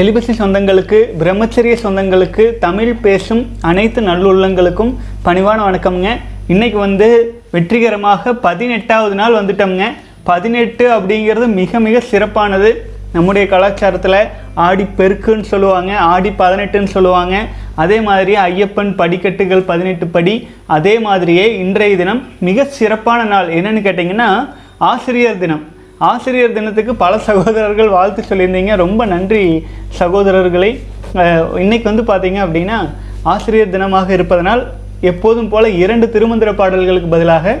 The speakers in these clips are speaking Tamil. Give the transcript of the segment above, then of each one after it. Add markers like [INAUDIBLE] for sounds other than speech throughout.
செலிபசி சொந்தங்களுக்கு பிரம்மச்சரிய சொந்தங்களுக்கு தமிழ் பேசும் அனைத்து நல்லுள்ளங்களுக்கும் பணிவான வணக்கம்ங்க. இன்றைக்கி வந்து வெற்றிகரமாக பதினெட்டாவது நாள் வந்துட்டோம்ங்க. பதினெட்டு அப்படிங்கிறது மிக மிக சிறப்பானது. நம்முடைய கலாச்சாரத்தில் ஆடி பெருக்குன்னு சொல்லுவாங்க ஆடி பதினெட்டுன்னு சொல்லுவாங்க. அதே மாதிரி ஐயப்பன் படிக்கட்டுகள் பதினெட்டு படி. அதே மாதிரியே இன்றைய தினம் மிக சிறப்பான நாள். என்னன்னு கேட்டிங்கன்னா ஆசிரியர் தினம். ஆசிரியர் தினத்துக்கு பல சகோதரர்கள் வாழ்த்து சொல்லியிருந்தீங்க. ரொம்ப நன்றி சகோதரர்களை. இன்றைக்கி வந்து பார்த்தீங்க அப்படின்னா ஆசிரியர் தினமாக இருப்பதனால் எப்போதும் போல் இரண்டு திருமந்திர பாடல்களுக்கு பதிலாக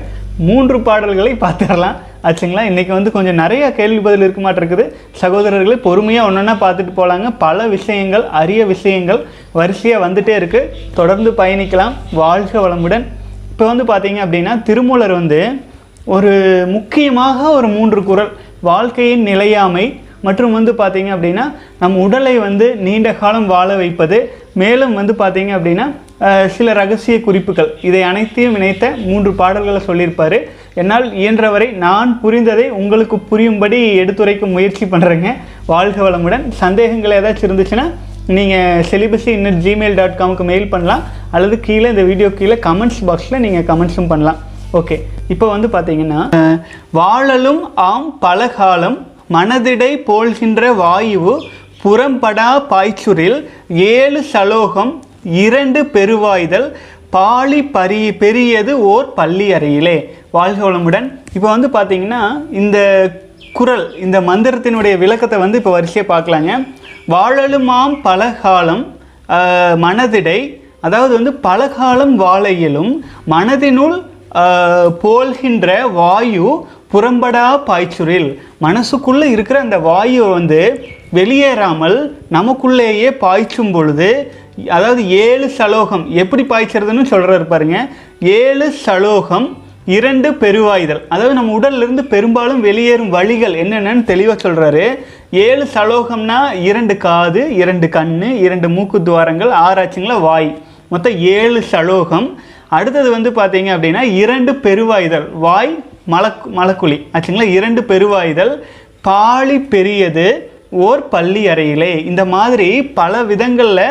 மூன்று பாடல்களை பார்த்துடலாம் ஆச்சுங்களா? இன்றைக்கி வந்து கொஞ்சம் நிறைய கேள்வி பதில் இருக்க மாட்டிருக்குது சகோதரர்களை பொறுமையாக ஒன்றொன்னா பார்த்துட்டு போகலாங்க பல விஷயங்கள் அரிய விஷயங்கள் வரிசையாக வந்துகிட்டே இருக்குது தொடர்ந்து பயணிக்கலாம். வாழ்க வளமுடன். இப்போ வந்து பார்த்தீங்க அப்படின்னா திருமூலர் வந்து ஒரு முக்கியமாக ஒரு மூன்று குறள் வாழ்க்கையின் நிலையாமை. மற்றும் வந்து பார்த்திங்க அப்படின்னா நம் உடலை வந்து நீண்ட காலம் வாழ வைப்பது. மேலும் வந்து பார்த்திங்க அப்படின்னா சில ரகசிய குறிப்புகள். இதை அனைத்தையும் இணைத்த மூன்று பாடல்களை சொல்லியிருப்பார். என்னால் இயன்றவரை நான் புரிந்ததை உங்களுக்கு புரியும்படி எடுத்துரைக்க முயற்சி பண்ணுறேங்க வாழ்க வளமுடன். சந்தேகங்கள் ஏதாச்சும் இருந்துச்சுன்னா நீங்கள் செலிபஸி இன்னும் ஜிமெயில் டாட் காமுக்கு மெயில் பண்ணலாம். அல்லது கீழே இந்த வீடியோ கீழே கமெண்ட்ஸ் பாக்ஸில் நீங்கள் கமெண்ட்ஸும் பண்ணலாம். ஓகே இப்போ வந்து பார்த்தீங்கன்னா வாழலும் ஆம் பலகாலம் மனதிடை போல்கின்ற வாயுவு புறம்படா பாய்ச்சுரில் ஏழு சலோகம் இரண்டு பெருவாய்தல் பாலி பரி பெரியது ஓர் பள்ளி அறையிலே. வாழ்க வளமுடன். இப்போ வந்து பார்த்தீங்கன்னா இந்த குறள் இந்த மந்திரத்தினுடைய விளக்கத்தை வந்து இப்போ வரிசையாக பார்க்கலாங்க. வாழலுமாம் பலகாலம் மனதிடை அதாவது வந்து பலகாலம் வாழ இயலும் மனதினுள் போல்கின்ற வாயு புறம்படா பாய்ச்சுரில். மனசுக்குள்ளே இருக்கிற அந்த வாயு வந்து வெளியேறாமல் நமக்குள்ளேயே பாய்ச்சும் பொழுது அதாவது ஏழு சலோகம் எப்படி பாய்ச்சறதுன்னு சொல்கிறாரு பாருங்க. ஏழு சலோகம் இரண்டு பெருவாய்தல். அதாவது நம்ம உடல்லிருந்து பெரும்பாலும் வெளியேறும் வழிகள் என்னென்னு தெளிவாக சொல்கிறாரு ஏழு சலோகம்னா இரண்டு காது இரண்டு கண் இரண்டு மூக்கு துவாரங்கள் ஆறாச்சுங்களா வாய். மொத்தம் ஏழு சலோகம் அடுத்தது வந்து பார்த்தீங்க அப்படின்னா இரண்டு பெருவாய்தல். வாய் மலக் மலக்குழி. ஆச்சுங்களா? இரண்டு பெருவாய்தல். பாலி பெரியது ஓர் பள்ளி அறையிலே. இந்த மாதிரி பல விதங்களில்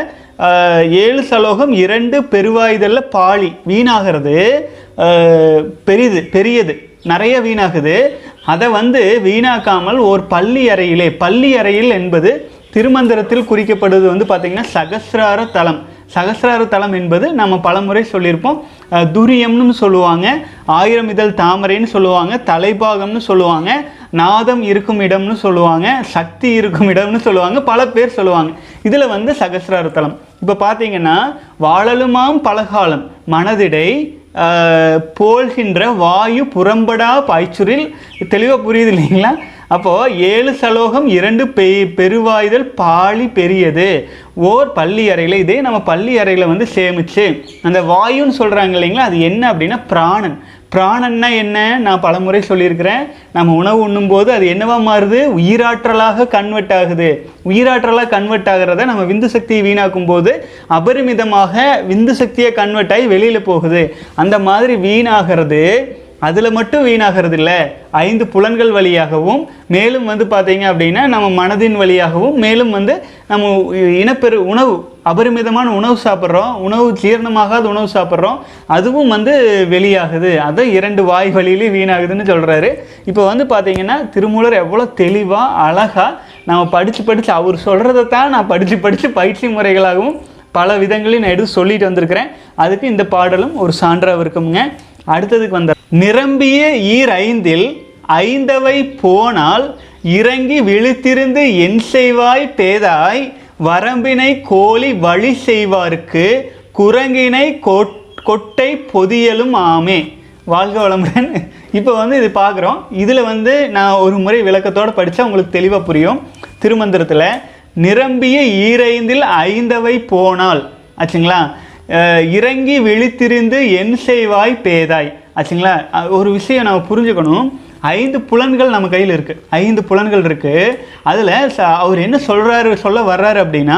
ஏழு சலோகம் இரண்டு பெருவாய்தலில் பாலி வீணாகிறது பெரிது பெரியது. நிறைய வீணாகுது. அதை வந்து வீணாக்காமல் ஒரு பள்ளி அறையிலே பள்ளி அறையில் என்பது திருமந்திரத்தில் குறிக்கப்படுவது வந்து பார்த்திங்கன்னா சகசிரார தலம். சகசிரார தலம் என்பது நம்ம பலமுறை சொல்லியிருப்போம். துரியம்னு சொல்லுவாங்க. ஆயிரம் இதழ் தாமரைன்னு சொல்லுவாங்க. தலைபாகம்னு சொல்லுவாங்க. நாதம் இருக்கும் இடம்னு சொல்லுவாங்க. சக்தி இருக்கும் இடம்னு சொல்லுவாங்க. பல பேர் சொல்லுவாங்க. இதில் வந்து சகசிரார தலம் இப்போ பார்த்தீங்கன்னா வாழலுமாம் பலகாலம். மனதிடை போல்கின்ற வாயு புறம்படா பாய்ச்சுரில். தெளிவாக புரியுது இல்லைங்களா? அப்போது ஏழு சலோகம் இரண்டு பெ பெருவாய்தல் பாலி பெரியது. ஓர் பள்ளி அறையில் இதே நம்ம பள்ளி அறையில் வந்து சேமிச்சு அந்த வாயுன்னு சொல்கிறாங்க இல்லைங்களா அது என்ன அப்படின்னா பிராணன். பிராணன்னா என்ன? நான் பலமுறை சொல்லியிருக்கிறேன். நம்ம உணவு உண்ணும்போது அது என்னவா மாறுது? உயிராற்றலாக கன்வெர்ட் ஆகுது. உயிராற்றலாக கன்வெர்ட் ஆகிறத நம்ம விந்து சக்தியை வீணாக்கும் போது அபரிமிதமாக விந்து சக்தியை கன்வெர்ட் ஆகி வெளியில் போகுது. அந்த மாதிரி வீணாகிறது அதில் மட்டும் வீணாகிறது இல்லை ஐந்து புலன்கள் வழியாகவும் மேலும் வந்து பார்த்தீங்க அப்படின்னா நம்ம மனதின் வழியாகவும் மேலும் வந்து நம்ம இனப்பெரு உணவு அபரிமிதமான உணவு சாப்பிட்றோம் உணவு ஜீரணமாகாத உணவு சாப்பிட்றோம் அதுவும் வந்து வெளியாகுது. அதை இரண்டு வாய் வழியிலே வீணாகுதுன்னு சொல்கிறாரு இப்போ வந்து பார்த்தீங்கன்னா திருமூலர் எவ்வளோ தெளிவாக அழகாக நம்ம படித்து படித்து அவர் சொல்கிறத தான் நான் படித்து படித்து பயிற்சி முறைகளாகவும் பல விதங்களையும் நான் எடுத்து சொல்லிட்டு வந்திருக்கிறேன். அதுக்கு இந்த பாடலும் ஒரு சான்றாக இருக்குங்க அடுத்ததுக்கு வந்த நிரம்பிய ஈர் ஐந்தில் ஐந்தவை போனால் இறங்கி விழுத்திருந்து என் செய்வாய் பேதாய் வரம்பினை கோழி வழி செய்வார்க்கு குரங்கினை கொட்- கொட்டை பொதியலும் ஆமே. வாழ்க வளமுடன். இப்போ வந்து இது பார்க்குறோம் இதில் வந்து நான் ஒரு முறை விளக்கத்தோடு படித்தா உங்களுக்கு தெளிவாக புரியும். திருமந்திரத்தில் நிரம்பிய ஈரைந்தில் ஐந்தவை போனால். ஆச்சுங்களா? இறங்கி விழித்திருந்து என் செய்வாய் பேதாய். ஆச்சுங்களா? ஒரு விஷயம் நம்ம புரிஞ்சுக்கணும். ஐந்து புலன்கள் நம்ம கையில் இருக்குது ஐந்து புலன்கள் இருக்குது அதில் ச அவர் என்ன சொல்கிறாரு சொல்ல வர்றாரு அப்படின்னா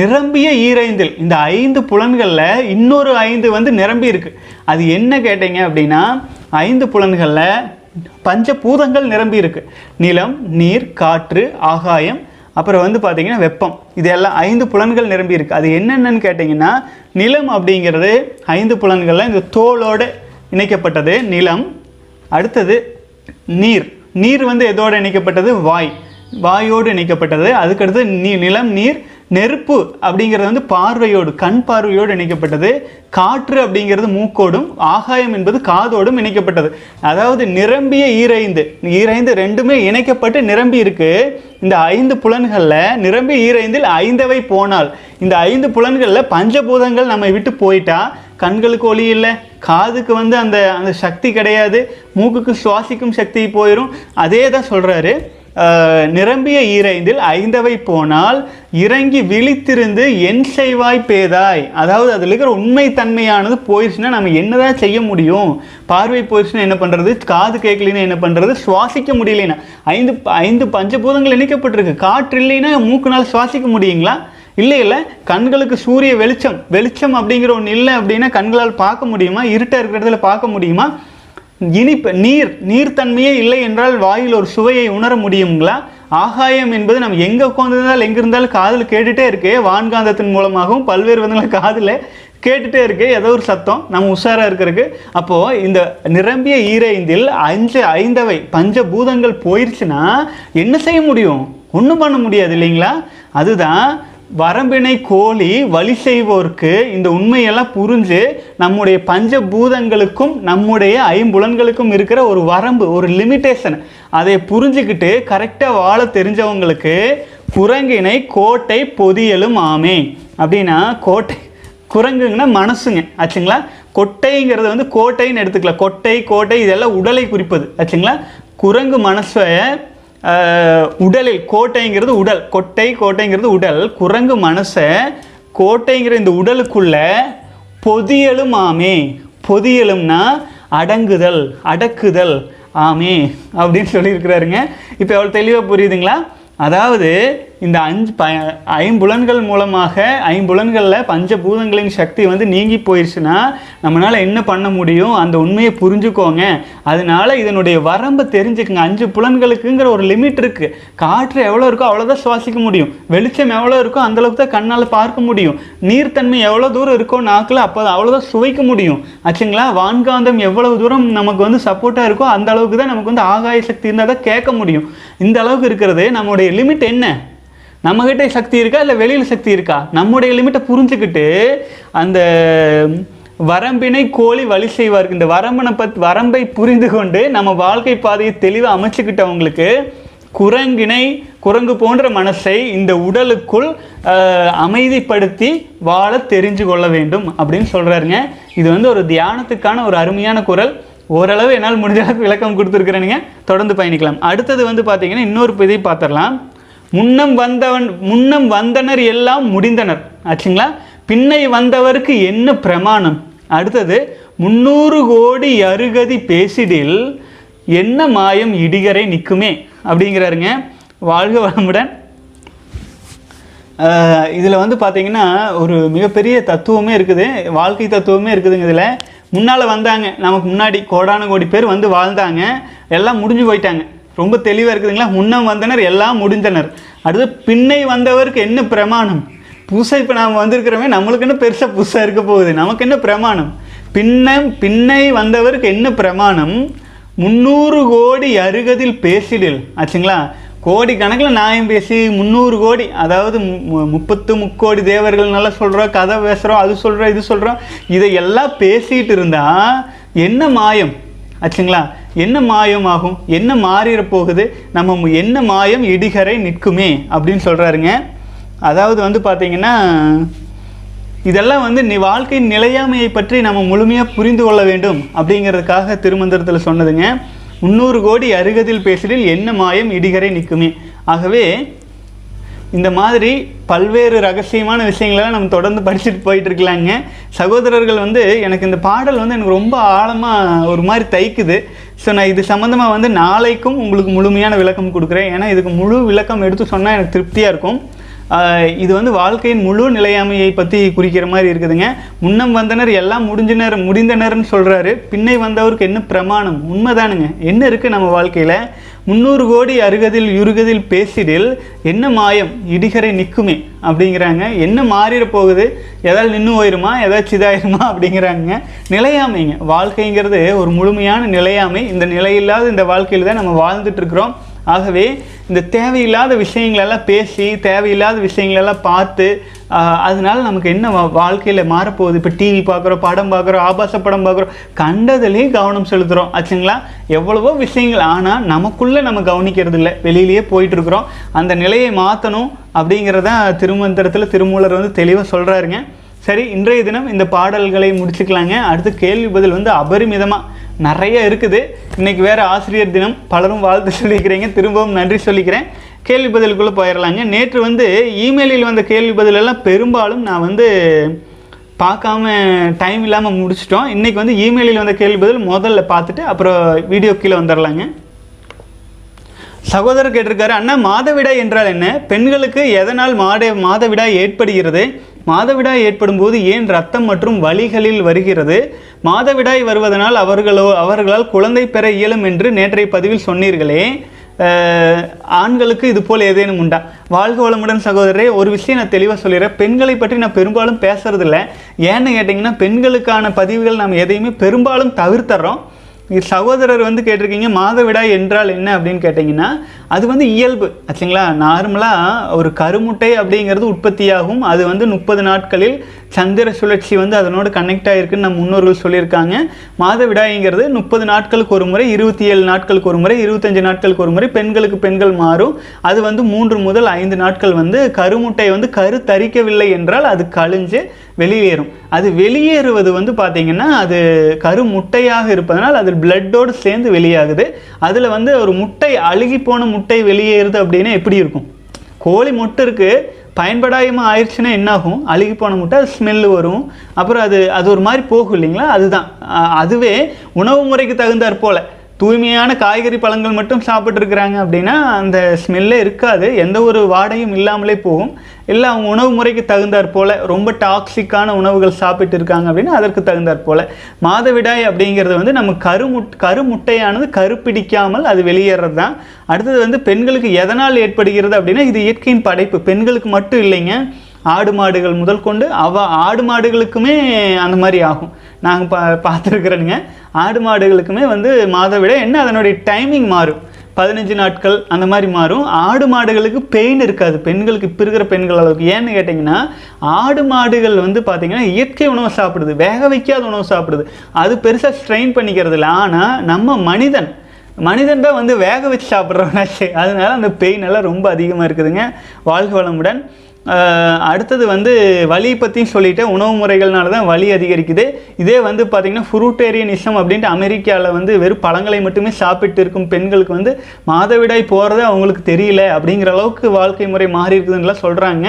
நிரம்பிய ஈரைந்தில் இந்த ஐந்து புலன்களில் இன்னொரு ஐந்து வந்து நிரம்பி இருக்குது அது என்ன கேட்டீங்க அப்படின்னா ஐந்து புலன்களில் பஞ்சபூதங்கள் நிரம்பி இருக்குது நிலம் நீர் காற்று ஆகாயம் அப்புறம் வந்து பார்த்தீங்கன்னா வெப்பம். இது எல்லாம் ஐந்து புலன்கள் நிரம்பி இருக்குது அது என்னென்னன்னு கேட்டிங்கன்னா நிலம் அப்படிங்கிறது ஐந்து புலன்களில் இந்த தோலோடு இணைக்கப்பட்டது நிலம் அடுத்தது நீர். நீர் வந்து எதோடு இணைக்கப்பட்டது? வாய். வாயோடு இணைக்கப்பட்டது. அதுக்கடுத்து நீ நிலம் நீர் நெருப்பு அப்படிங்கிறது வந்து பார்வையோடு கண் பார்வையோடு இணைக்கப்பட்டது. காற்று அப்படிங்கிறது மூக்கோடும் ஆகாயம் என்பது காதோடும் இணைக்கப்பட்டது. அதாவது நிரம்பிய ஈரைந்து ஈரைந்து ரெண்டுமே இணைக்கப்பட்டு நிரம்பி இருக்கு. இந்த ஐந்து புலன்களில் நிரம்பிய ஈரைந்தில் ஐந்தவை போனால் இந்த ஐந்து புலன்களில் பஞ்சபூதங்கள் நம்மை விட்டு போயிட்டா கண்களுக்கு ஒளி இல்லை காதுக்கு வந்து அந்த அந்த சக்தி கிடையாது மூக்குக்கு சுவாசிக்கும் சக்தி போயிடும் அதே தான் சொல்கிறாரு நிரம்பிய ஈரைந்தில் ஐந்தவை போனால் இறங்கி விழித்திருந்து என் செய்வாய் பேதாய். அதாவது அதில் இருக்கிற உண்மை தன்மையானது போயிடுச்சுன்னா நம்ம என்னதான் செய்ய முடியும்? பார்வை போயிடுச்சுன்னா என்ன பண்ணுறது காது கேட்கலைன்னா என்ன பண்ணுறது சுவாசிக்க முடியலைன்னா. ஐந்து ஐந்து பஞ்சபூதங்கள் இணைக்கப்பட்டிருக்கு. காற்று இல்லைன்னா மூக்குனால் சுவாசிக்க முடியுங்களா? இல்லை இல்லை. கண்களுக்கு சூரிய வெளிச்சம் வெளிச்சம் அப்படிங்கிற ஒன்று இல்லை அப்படின்னா கண்களால் பார்க்க முடியுமா? இருட்டாக இருக்கிற இடத்துல பார்க்க முடியுமா? இனிப்பு நீர் நீர்த்தன்மையே இல்லை என்றால் வாயில் ஒரு சுவையை உணர முடியுங்களா ஆகாயம் என்பது நம்ம எங்கே உட்காந்துருந்தாலும் எங்கே இருந்தாலும் காதில் கேட்டுகிட்டே இருக்கு வான்காந்தத்தின் மூலமாகவும் பல்வேறு விதங்கள காதில் கேட்டுகிட்டே இருக்கு ஏதோ ஒரு சத்தம் நம்ம உஷாராக இருக்கிறதுக்கு. அப்போது இந்த நிரம்பிய ஈரைந்தில் அஞ்சு ஐந்தவை பஞ்ச பூதங்கள் போயிருச்சுன்னா என்ன செய்ய முடியும்? ஒன்றும் பண்ண முடியாது இல்லைங்களா? அதுதான் வரம்பினை கோழி வழி செய்வோர்க்கு இந்த உண்மையெல்லாம் புரிஞ்சு நம்முடைய பஞ்சபூதங்களுக்கும் நம்முடைய ஐம்புலன்களுக்கும் இருக்கிற ஒரு வரம்பு ஒரு லிமிட்டேஷன் அதை புரிஞ்சுக்கிட்டு கரெக்டாக வாழ தெரிஞ்சவங்களுக்கு குரங்கினை கோட்டை பொதியலும் ஆமே. அப்படின்னா கோட்டை குரங்குங்கன்னா மனசுங்க ஆச்சுங்களா? கொட்டைங்கிறது வந்து கோட்டைன்னு எடுத்துக்கலாம். கொட்டை கோட்டை இதெல்லாம் உடலை குறிப்பது ஆச்சுங்களா? குரங்கு மனசை உடலில் கோட்டைங்கிறது உடல். கொட்டை கோட்டைங்கிறது உடல். குரங்கு மனசை கோட்டைங்கிற இந்த உடலுக்குள்ள பொதியலும் ஆமே. பொதியலும்னா அடங்குதல் அடக்குதல் ஆமே அப்படின்னு சொல்லியிருக்கிறாருங்க. இப்போ எவ்வளோ தெளிவாக புரியுதுங்களா? அதாவது இந்த அஞ்சு ப ஐம்புலன்கள் மூலமாக ஐம்புலன்களில் பஞ்சபூதங்களின் சக்தி வந்து நீங்கி போயிடுச்சுன்னா நம்மளால் என்ன பண்ண முடியும்? அந்த உண்மையை புரிஞ்சுக்கோங்க. அதனால இதனுடைய வரம்பை தெரிஞ்சுக்கோங்க. அஞ்சு புலன்களுக்குங்கிற ஒரு லிமிட் இருக்குது காற்று எவ்வளோ இருக்கோ அவ்வளோதான் சுவாசிக்க முடியும். வெளிச்சம் எவ்வளோ இருக்கோ அந்தளவுக்கு தான் கண்ணால் பார்க்க முடியும். நீர்த்தன்மை எவ்வளோ தூரம் இருக்கோ நாக்கில் அப்போ அவ்வளோதான் சுவைக்க முடியும். ஆச்சுங்களா? வான்காந்தம் எவ்வளவு தூரம் நமக்கு வந்து சப்போர்ட்டாக இருக்கோ அந்த அளவுக்கு தான் நமக்கு வந்து ஆகாய சக்தி இருந்தால் தான் கேட்க முடியும். இந்த அளவுக்கு இருக்கிறது நம்மளுடைய லிமிட் என்ன? நம்மகிட்ட சக்தி இருக்கா இல்லை வெளியில் சக்தி இருக்கா? நம்முடைய லிமிட்டை புரிஞ்சுக்கிட்டு அந்த வரம்பினை கோழி வழி செய்வார். இந்த வரம்பினை பத் வரம்பை புரிந்து கொண்டு நம்ம வாழ்க்கை பாதையை தெளிவாக அமைச்சுக்கிட்டவங்களுக்கு குரங்கினை குரங்கு போன்ற மனசை இந்த உடலுக்குள் அமைதிப்படுத்தி வாழ தெரிஞ்சு கொள்ள வேண்டும் அப்படின்னு சொல்கிறாருங்க இது வந்து ஒரு தியானத்துக்கான ஒரு அருமையான குரல். ஓரளவு என்னால் முடிஞ்ச அளவுக்கு விளக்கம் கொடுத்துருக்குறேனுங்க. தொடர்ந்து பயணிக்கலாம். அடுத்தது வந்து பார்த்தீங்கன்னா இன்னொரு இதை பார்த்துடலாம். முன்னம் வந்தவன் முன்னம் வந்தனர் எல்லாம் முடிந்தனர். ஆச்சுங்களா? பின்னை வந்தவருக்கு என்ன பிரமாணம்? அடுத்தது முன்னூறு கோடி அருகதி பேசிடில் என்ன மாயம் இடிகரை நிற்குமே? அப்படிங்கிறாருங்க. வாழ்க வளமுடன். இதில் வந்து பார்த்தீங்கன்னா ஒரு மிகப்பெரிய தத்துவமே இருக்குது. வாழ்க்கை தத்துவமே இருக்குதுங்க இதில். முன்னால் வந்தாங்க. நமக்கு முன்னாடி கோடான கோடி பேர் வந்து வாழ்ந்தாங்க. எல்லாம் முடிஞ்சு போயிட்டாங்க. ரொம்ப தெளிவாக இருக்குதுங்களா? முன்னம் வந்தனர் எல்லாம் முடிந்தனர். அடுத்து பின்னை வந்தவருக்கு என்ன பிரமாணம்? புதுசாக இப்போ நாம் வந்திருக்கிறோமே நம்மளுக்கு என்ன பெருசாக புதுசாக இருக்க போகுது? நமக்கு என்ன பிரமாணம்? பின்னம் பின்னை வந்தவருக்கு என்ன பிரமாணம்? முந்நூறு கோடி அருகதில் பேசிடில். ஆச்சுங்களா? கோடி கணக்கில் நியாயம் பேசி முந்நூறு கோடி அதாவது மு- முப்பத்து முக்கோடி தேவர்கள் நல்லா சொல்கிறோம் கதை பேசுகிறோம் அது சொல்கிறோம் இது சொல்கிறோம் இதையெல்லாம் பேசிகிட்டு இருந்தால் என்ன மாயம்? ஆச்சுங்களா? என்ன மாயம் ஆகும் என்ன மாறிட போகுது நம்ம மு- என்ன மாயம் இடிகரை நிற்குமே? அப்படின்னு சொல்கிறாருங்க அதாவது வந்து பார்த்தீங்கன்னா இதெல்லாம் வந்து நீ வாழ்க்கையின் நிலையாமையை பற்றி நம்ம முழுமையாக புரிந்து கொள்ள வேண்டும் அப்படிங்கிறதுக்காக திருமந்திரத்தில் சொன்னதுங்க. முந்நூறு கோடி அருகதில் பேசுடில் என்ன மாயம் இடிகரை நிற்குமே? ஆகவே இந்த மாதிரி பல்வேறு ரகசியமான விஷயங்களெல்லாம் நம்ம தொடர்ந்து படிச்சுட்டு போயிட்டு இருக்கலாங்க. சகோதரர்கள் வந்து எனக்கு இந்த பாடல் வந்து எனக்கு ரொம்ப ஆழமாக ஒரு மாதிரி தைக்குது. ஸோ நான் இது சம்மந்தமாக வந்து நாளைக்கும் உங்களுக்கு முழுமையான விளக்கம் கொடுக்குறேன். ஏன்னா இதுக்கு முழு விளக்கம் எடுத்து சொன்னால் எனக்கு திருப்தியாக இருக்கும். இது வந்து வாழ்க்கையின் முழு நிலையாமையை பற்றி குறிக்கிற மாதிரி இருக்குதுங்க. முன்னம் வந்தனர் எல்லாம் முடிஞ்சினர் முடிந்தனர்னு சொல்கிறாரு பின்னை வந்தவருக்கு என்ன பிரமாணம்? உண்மைதானுங்க. என்ன இருக்குது நம்ம வாழ்க்கையில்? முந்நூறு கோடி அருகதில் யுருகதில் பேசிடில் என்ன மாயம்? இடிகரை நிற்குமே அப்படிங்கிறாங்க. என்ன மாறிட போகுது? எதாவது நின்று போயிருமா? ஏதாச்சும் இதாயிருமா அப்படிங்கிறாங்க. நிலையாமைங்க. வாழ்க்கைங்கிறது ஒரு முழுமையான நிலையாமை. இந்த நிலையில்லாத இந்த வாழ்க்கையில் தான் நம்ம வாழ்ந்துட்டு இருக்கிறோம். ஆகவே இந்த தேவையில்லாத விஷயங்களெல்லாம் பேசி தேவையில்லாத விஷயங்களெல்லாம் பார்த்து அதனால் நமக்கு என்ன வாழ்க்கையில் மாறப்போகுது? இப்போ டிவி பார்க்குறோம் படம் பார்க்குறோம் ஆபாச படம் பார்க்குறோம். கண்டதுலேயே கவனம் செலுத்துகிறோம் ஆச்சுங்களா? எவ்வளவோ விஷயங்கள். ஆனால் நமக்குள்ளே நம்ம கவனிக்கிறது இல்லை வெளியிலேயே போயிட்டுருக்குறோம். அந்த நிலையை மாற்றணும் அப்படிங்கிறத திருமந்திரத்தில் திருமூலர் வந்து தெளிவாக சொல்கிறாருங்க சரி இன்றைய தினம் இந்த பாடல்களை முடிச்சுக்கலாங்க. அடுத்து கேள்வி பதில் வந்து அபரிமிதமாக நிறைய இருக்குது. இன்றைக்கி வேறு ஆசிரியர் தினம். பலரும் வாழ்த்து சொல்லிக்கிறீங்க திரும்பவும் நன்றி சொல்லிக்கிறேன். கேள்வி பதிலுக்குள்ளே போயிடலாங்க. நேற்று வந்து இமெயிலில் வந்த கேள்வி பதிலெல்லாம் பெரும்பாலும் நான் வந்து பார்க்காம டைம் இல்லாமல் முடிச்சிட்டோம். இன்றைக்கி வந்து இமெயிலில் வந்த கேள்வி பதில் முதல்ல பார்த்துட்டு அப்புறம் வீடியோ கீழே வந்துடலாங்க. சகோதரர் கேட்டிருக்காரு அண்ணா மாதவிடாய் என்றால் என்ன? பெண்களுக்கு எதனால் மாத மாதவிடாய் ஏற்படுகிறது? மாதவிடாய் ஏற்படும் போது ஏன் ரத்தம் மற்றும் வலிகளில் வருகிறது? மாதவிடாய் வருவதனால் அவர்களோ அவர்களால் குழந்தை பெற இயலும் என்று நேற்றைய பதிவில் சொன்னீர்களே. ஆண்களுக்கு இது போல் ஏதேனும் உண்டா? வாழ்க வளமுடன் சகோதரரே ஒரு விஷயம் நான் தெளிவாக சொல்லிடுறேன். பெண்களை பற்றி நான் பெரும்பாலும் பேசுறதில்ல. ஏன்னு கேட்டிங்கன்னா பெண்களுக்கான பதிவுகள் நாம் எதையுமே பெரும்பாலும் தவிர்த்தர்றோம் நீங்கள் சகோதரர் வந்து கேட்டிருக்கீங்க மாதவிடாய் என்றால் என்ன? அப்படின்னு கேட்டிங்கன்னா அது வந்து இயல்பு. ஆச்சுங்களா? நார்மலாக ஒரு கருமுட்டை அப்படிங்கிறது உற்பத்தியாகும். அது வந்து முப்பது நாட்களில் சந்திர சுழற்சி வந்து அதனோடு கனெக்ட் ஆகிருக்குன்னு நம்ம முன்னோர்கள் சொல்லியிருக்காங்க. மாதவிடாய்ங்கிறது முப்பது நாட்களுக்கு ஒரு முறை இருபத்தி ஏழு நாட்களுக்கு ஒரு முறை இருபத்தஞ்சு நாட்களுக்கு ஒரு முறை பெண்களுக்கு பெண்கள் மாறும். அது வந்து மூன்று முதல் ஐந்து நாட்கள் வந்து கருமுட்டை வந்து கரு தரிக்கவில்லை என்றால் அது கழிஞ்சு வெளியேறும். அது வெளியேறுவது வந்து பார்த்தீங்கன்னா அது கரு முட்டையாக இருப்பதனால் அது பிளட்டோடு சேர்ந்து வெளியாகுது. அதில் வந்து ஒரு முட்டை அழுகி போன முட்டை வெளியேறுது அப்படின்னா எப்படி இருக்கும்? கோழி முட்டை இருக்குது பயன்படாயமாக ஆயிடுச்சுன்னா என்னாகும்? அழுகி போன முட்டை அது ஸ்மெல்லு வரும். அப்புறம் அது அது ஒரு மாதிரி போகும் இல்லைங்களா? அதுதான். அதுவே உணவு முறைக்கு தகுந்தாற் போல். தூய்மையான காய்கறி பழங்கள் மட்டும் சாப்பிட்ருக்குறாங்க அப்படின்னா அந்த ஸ்மெல்லே இருக்காது. எந்த ஒரு வாடையும் இல்லாமலே போகும். இல்லை அவங்க உணவு முறைக்கு தகுந்தாற் போல் ரொம்ப டாக்ஸிக்கான உணவுகள் சாப்பிட்டு இருக்காங்க அப்படின்னா அதற்கு தகுந்தாற் போல். மாதவிடாய் அப்படிங்கிறது வந்து நம்ம கருமுட் கருமுட்டையானது கருப்பிடிக்காமல் அது வெளியேறது தான். அடுத்தது வந்து பெண்களுக்கு எதனால் ஏற்படுகிறது அப்படின்னா இது இயற்கையின் படைப்பு. பெண்களுக்கு மட்டும் இல்லைங்க. ஆடு மாடுகள் முதல் கொண்டு அவ ஆடு மாடுகளுக்குமே அந்த மாதிரி ஆகும். நாங்கள் பா பார்த்துருக்குறேனுங்க. ஆடு மாடுகளுக்குமே வந்து மாதவிட என்ன அதனுடைய டைமிங் மாறும். பதினஞ்சு நாட்கள் அந்த மாதிரி மாறும். ஆடு மாடுகளுக்கு பெயின் இருக்காது. பெண்களுக்கு இப்போ இருக்கிற பெண்கள் அளவுக்கு. ஏன்னு கேட்டிங்கன்னா ஆடு மாடுகள் வந்து பார்த்திங்கன்னா இயற்கை உணவு சாப்பிடுது. வேக வைக்காத உணவு சாப்பிடுது. அது பெருசாக ஸ்ட்ரெயின் பண்ணிக்கிறது இல்லை. ஆனால் நம்ம மனிதன் மனிதன் தான் வந்து வேக வச்சு சாப்பிட்றவனாச்சு. அதனால அந்த பெயின் எல்லாம் ரொம்ப அதிகமாக இருக்குதுங்க. வாழ்க வளமுடன். அடுத்தது வந்து வலி பற்றியும் சொல்லிட்டேன். உணவு முறைகள்னால தான் வலி அதிகரிக்குது. இதே வந்து பார்த்திங்கன்னா ஃப்ரூட்டேரியனிசம் அப்படின்ட்டு அமெரிக்காவில் வந்து வெறும் பழங்களை மட்டுமே சாப்பிட்டு இருக்கும் பெண்களுக்கு வந்து மாதவிடாய் போகிறதே அவங்களுக்கு தெரியல அப்படிங்கிற அளவுக்கு வாழ்க்கை முறை மாறி இருக்குதுன்னுலாம் சொல்கிறாங்க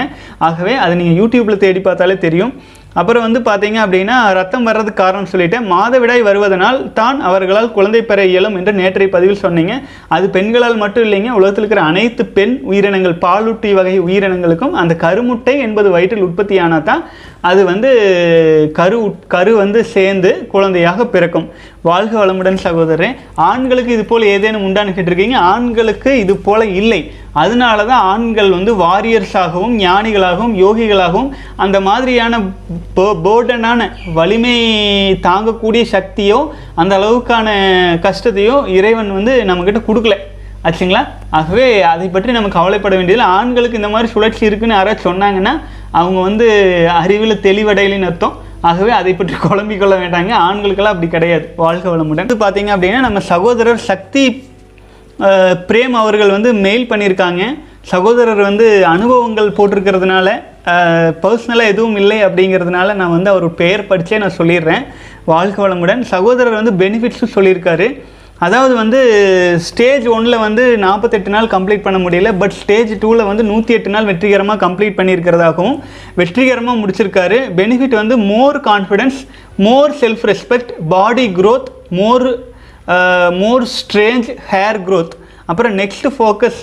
ஆகவே அதை நீங்கள் யூடியூப்பில் தேடி பார்த்தாலே தெரியும். அப்புறம் வந்து பார்த்தீங்க அப்படின்னா ரத்தம் வர்றதுக்கு காரணம் சொல்லிட்டு மாதவிடாய் வருவதனால் தான் அவர்களால் குழந்தை பெற இயலும் என்று நேற்றைய பதிவில் சொன்னீங்க. அது பெண்களால் மட்டும் இல்லைங்க உலகத்தில் இருக்கிற அனைத்து பெண் உயிரினங்கள் பாலூட்டி வகை உயிரினங்களுக்கும் அந்த கருமுட்டை என்பது வயிற்றில் உற்பத்தியானால் தான் அது வந்து கரு உட்- கரு வந்து சேர்ந்து குழந்தையாக பிறக்கும். வாழ்க வளமுடன் சகோதரன் ஆண்களுக்கு இது போல் ஏதேனும் உண்டான்னு கேட்டிருக்கீங்க? ஆண்களுக்கு இது போல் இல்லை. அதனால தான் ஆண்கள் வந்து வாரியர்ஸாகவும் ஞானிகளாகவும் யோகிகளாகவும் அந்த மாதிரியான போர்டனான வலிமை தாங்கக்கூடிய சக்தியோ அந்த அளவுக்கான கஷ்டத்தையோ இறைவன் வந்து நம்மக்கிட்ட கொடுக்கல. ஆச்சுங்களா? ஆகவே அதை பற்றி நம்ம கவலைப்பட வேண்டியதில்லை. ஆண்களுக்கு இந்த மாதிரி சுழற்சி இருக்குன்னு யாராவது சொன்னாங்கன்னா அவங்க வந்து அறிவில் தெளிவடையலின்னு அர்த்தம். ஆகவே அதை பற்றி குழம்பிக் கொள்ள வேண்டாங்க. ஆண்களுக்கெல்லாம் அப்படி கிடையாது. வாழ்க வளமுடன். இது பார்த்தீங்க அப்படின்னா நம்ம சகோதரர் சக்தி பிரேம் அவர்கள் வந்து மெயில் பண்ணியிருக்காங்க. சகோதரர் வந்து அனுபவங்கள் போட்டிருக்கிறதுனால பர்சனலாக எதுவும் இல்லை அப்படிங்கிறதுனால நான் வந்து அவர் பெயர் படித்தே நான் சொல்லிடுறேன். வாழ்க வளமுடன். சகோதரர் வந்து பெனிஃபிட்ஸும் சொல்லியிருக்காரு. அதாவது வந்து ஸ்டேஜ் ஒன்றில் வந்து நாற்பத்தெட்டு நாள் கம்ப்ளீட் பண்ண முடியல பட் ஸ்டேஜ் டூவில் வந்து நூற்றி எட்டு நாள் வெற்றிகரமாக கம்ப்ளீட் பண்ணியிருக்கிறதாகவும் வெற்றிகரமாக முடிச்சிருக்காரு. பெனிஃபிட் வந்து more confidence more self respect body growth more more strange hair growth அப்புறம் நெக்ஸ்ட் ஃபோக்கஸ்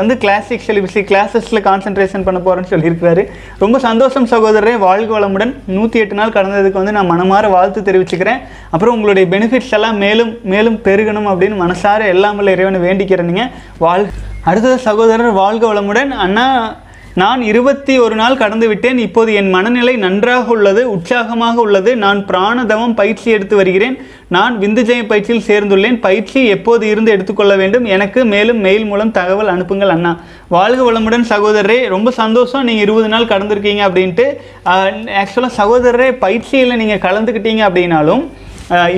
வந்து கிளாசிக் சிலிபஸி கிளாஸஸில் கான்சென்ட்ரேஷன் பண்ண போகிறேன்னு சொல்லியிருக்கிறாரு. ரொம்ப சந்தோஷம் சகோதரரே வாழ்க வளமுடன். நூற்றி எட்டு நாள் கடந்ததுக்கு வந்து நான் மனமாற வாழ்த்து தெரிவிச்சுக்கிறேன். அப்புறம் உங்களுடைய பெனிஃபிட்ஸ் எல்லாம் மேலும் மேலும் பெருகணும் அப்படின்னு மனசார எல்லாமே இறைவனை வேண்டிக்கிறேனுங்க வாழ் அடுத்தது சகோதரர் வாழ்க வளமுடன். அண்ணா நான் இருபத்தி ஒரு நாள் கடந்து விட்டேன். இப்போது என் மனநிலை நன்றாக உள்ளது உற்சாகமாக உள்ளது. நான் பிராணதமம் பயிற்சி எடுத்து வருகிறேன். நான் விந்துஜய பயிற்சியில் சேர்ந்துள்ளேன். பயிற்சி எப்போது இருந்து எடுத்துக்கொள்ள வேண்டும்? எனக்கு மேலும் மெயில் மூலம் தகவல் அனுப்புங்கள் அண்ணா. வாழ்க வளமுடன் சகோதரரே. ரொம்ப சந்தோஷம் நீங்கள் இருபது நாள் கடந்திருக்கீங்க அப்படின்ட்டு. ஆக்சுவலாக சகோதரரே பயிற்சியில் நீங்கள் கலந்துக்கிட்டீங்க அப்படின்னாலும்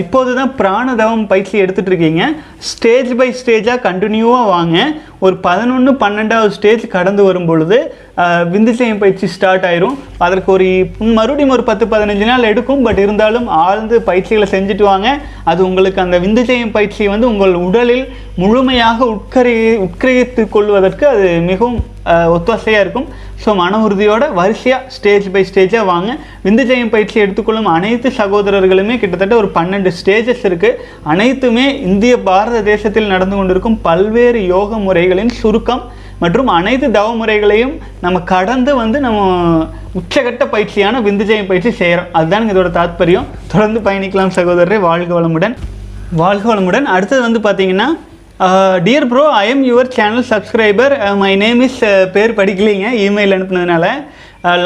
இப்போது தான் பிராணதவம் பயிற்சி எடுத்துகிட்டு இருக்கீங்க ஸ்டேஜ் பை ஸ்டேஜாக கண்டினியூவாக வாங்க. ஒரு பதினொன்று பன்னெண்டாவது ஸ்டேஜ் கடந்து வரும் பொழுது விந்துசயம் பயிற்சி ஸ்டார்ட் ஆயிரும். அதற்கு ஒரு மறுபடியும் ஒரு பத்து பதினஞ்சு நாள் எடுக்கும். பட் இருந்தாலும் ஆழ்ந்து பயிற்சிகளை செஞ்சுட்டு வாங்க. அது உங்களுக்கு அந்த விந்துஜயம் பயிற்சி வந்து உங்கள் உடலில் முழுமையாக உட்கரி உட்கிரகித்துக் கொள்வதற்கு அது மிகவும் ஒத்துவசையாக ஒத்தாசையாக இருக்கும். ஸோ மன உறுதியோட வரிசையாக ஸ்டேஜ் பை ஸ்டேஜாக வாங்க. விந்துஜயம் பயிற்சி எடுத்துக்கொள்ளும் அனைத்து சகோதரர்களுமே கிட்டத்தட்ட ஒரு பன்னெண்டு ஸ்டேஜஸ் இருக்குது அனைத்துமே இந்திய பாரத தேசத்தில் நடந்து கொண்டிருக்கும் பல்வேறு யோக முறைகளின் சுருக்கம் மற்றும் அனைத்து தவ முறைகளையும் நம்ம கடந்து வந்து நம்ம உச்சகட்ட பயிற்சியான விந்துஜயம் பயிற்சி செய்கிறோம் அதுதான் இதோட தாத்பரியம். தொடர்ந்து பயணிக்கலாம் சகோதரரை. வாழ்க வளமுடன். வாழ்க வளமுடன். அடுத்தது வந்து பார்த்தீங்கன்னா dear bro I am your channel subscriber my name is பேர் படிக்கலைங்க email அனுப்புனதுனால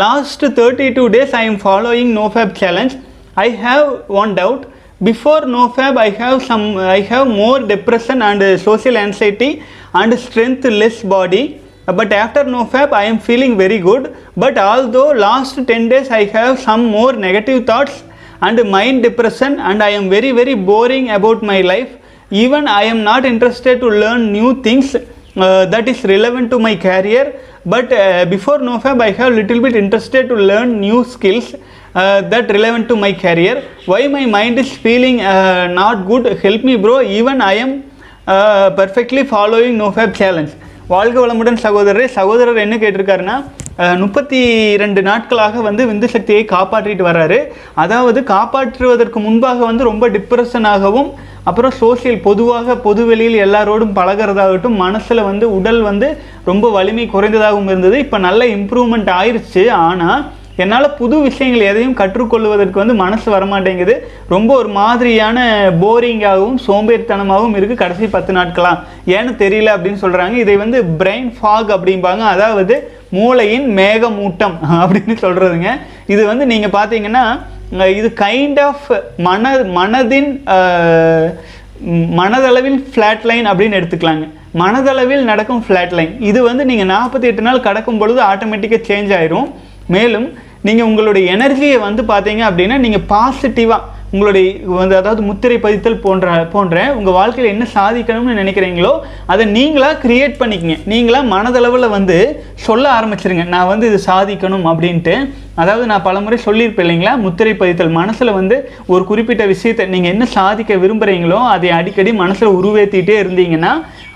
last thirty two days I am following no fap challenge I have one doubt before no fap I have some I have more depression and social anxiety and strength less body but after nofap i am feeling very good but although last 10 days i have some more negative thoughts and mind depression and i am very very boring about my life even i am not interested to learn new things uh, that is relevant to my career but uh, before nofap i have little bit interested to learn new skills uh, that relevant to my career why my mind is feeling uh, not good help me bro even i am perfectly following no fap challenge வாழ்க வளமுடன் சகோதரரே சகோதரர் என்ன கேட்டிருக்காருன்னா முப்பத்தி ரெண்டு நாட்களாக வந்து விந்து சக்தியை காப்பாற்றிட்டு வர்றாரு அதாவது காப்பாற்றுவதற்கு முன்பாக வந்து ரொம்ப டிப்ரெஷனாகவும் அப்புறம் சோசியல் பொதுவாக பொதுவெளியில் எல்லாரோடும் பழகிறதாகட்டும் மனசில் வந்து உடல் வந்து ரொம்ப வலிமை குறைந்ததாகவும் இருந்தது. இப்போ நல்ல இம்ப்ரூவ்மெண்ட் ஆயிடுச்சு ஆனால் என்னால் புது விஷயங்கள் எதையும் கற்றுக்கொள்வதற்கு வந்து மனசு வரமாட்டேங்குது. ரொம்ப ஒரு மாதிரியான போரிங்காகவும் சோம்பேறித்தனமாகவும் இருக்குது கடைசி பத்து நாட்களாக ஏன்னு தெரியல அப்படின்னு சொல்கிறாங்க இதை வந்து பிரெயின் ஃபாக் அப்படிம்பாங்க. அதாவது மூளையின் மேகமூட்டம் [LAUGHS] அப்படின்னு சொல்கிறதுங்க இது வந்து நீங்கள் பார்த்தீங்கன்னா இது கைண்ட் ஆஃப் மன மனதின் மனதளவில் ஃப்ளாட் லைன் அப்படின்னு எடுத்துக்கலாங்க. மனதளவில் நடக்கும் ஃப்ளாட் லைன் இது வந்து நீங்கள் நாற்பத்தி எட்டு நாள் கடக்கும் பொழுது ஆட்டோமேட்டிக்காக சேஞ்ச் ஆயிரும். மேலும் நீங்கள் உங்களுடைய எனர்ஜியை வந்து பார்த்தீங்க அப்படின்னா நீங்கள் பாசிட்டிவாக உங்களுடைய வந்து அதாவது முத்திரை பதித்தல் போன்ற போன்ற உங்கள் வாழ்க்கையில் என்ன சாதிக்கணும்னு நினைக்கிறீங்களோ அதை நீங்களாக கிரியேட் பண்ணிக்கங்க. நீங்களாக மனதளவில் வந்து சொல்ல ஆரம்பிச்சிருங்க. நான் வந்து இது சாதிக்கணும் அப்படின்ட்டு. அதாவது நான் பலமுறை சொல்லியிருப்பேன் இல்லைங்களா? முத்திரை பதித்தல். மனசில் வந்து ஒரு குறிப்பிட்ட விஷயத்தை நீங்கள் என்ன சாதிக்க விரும்புகிறீங்களோ அதை அடிக்கடி மனசில் உருவேற்றிட்டே இருந்தீங்கன்னா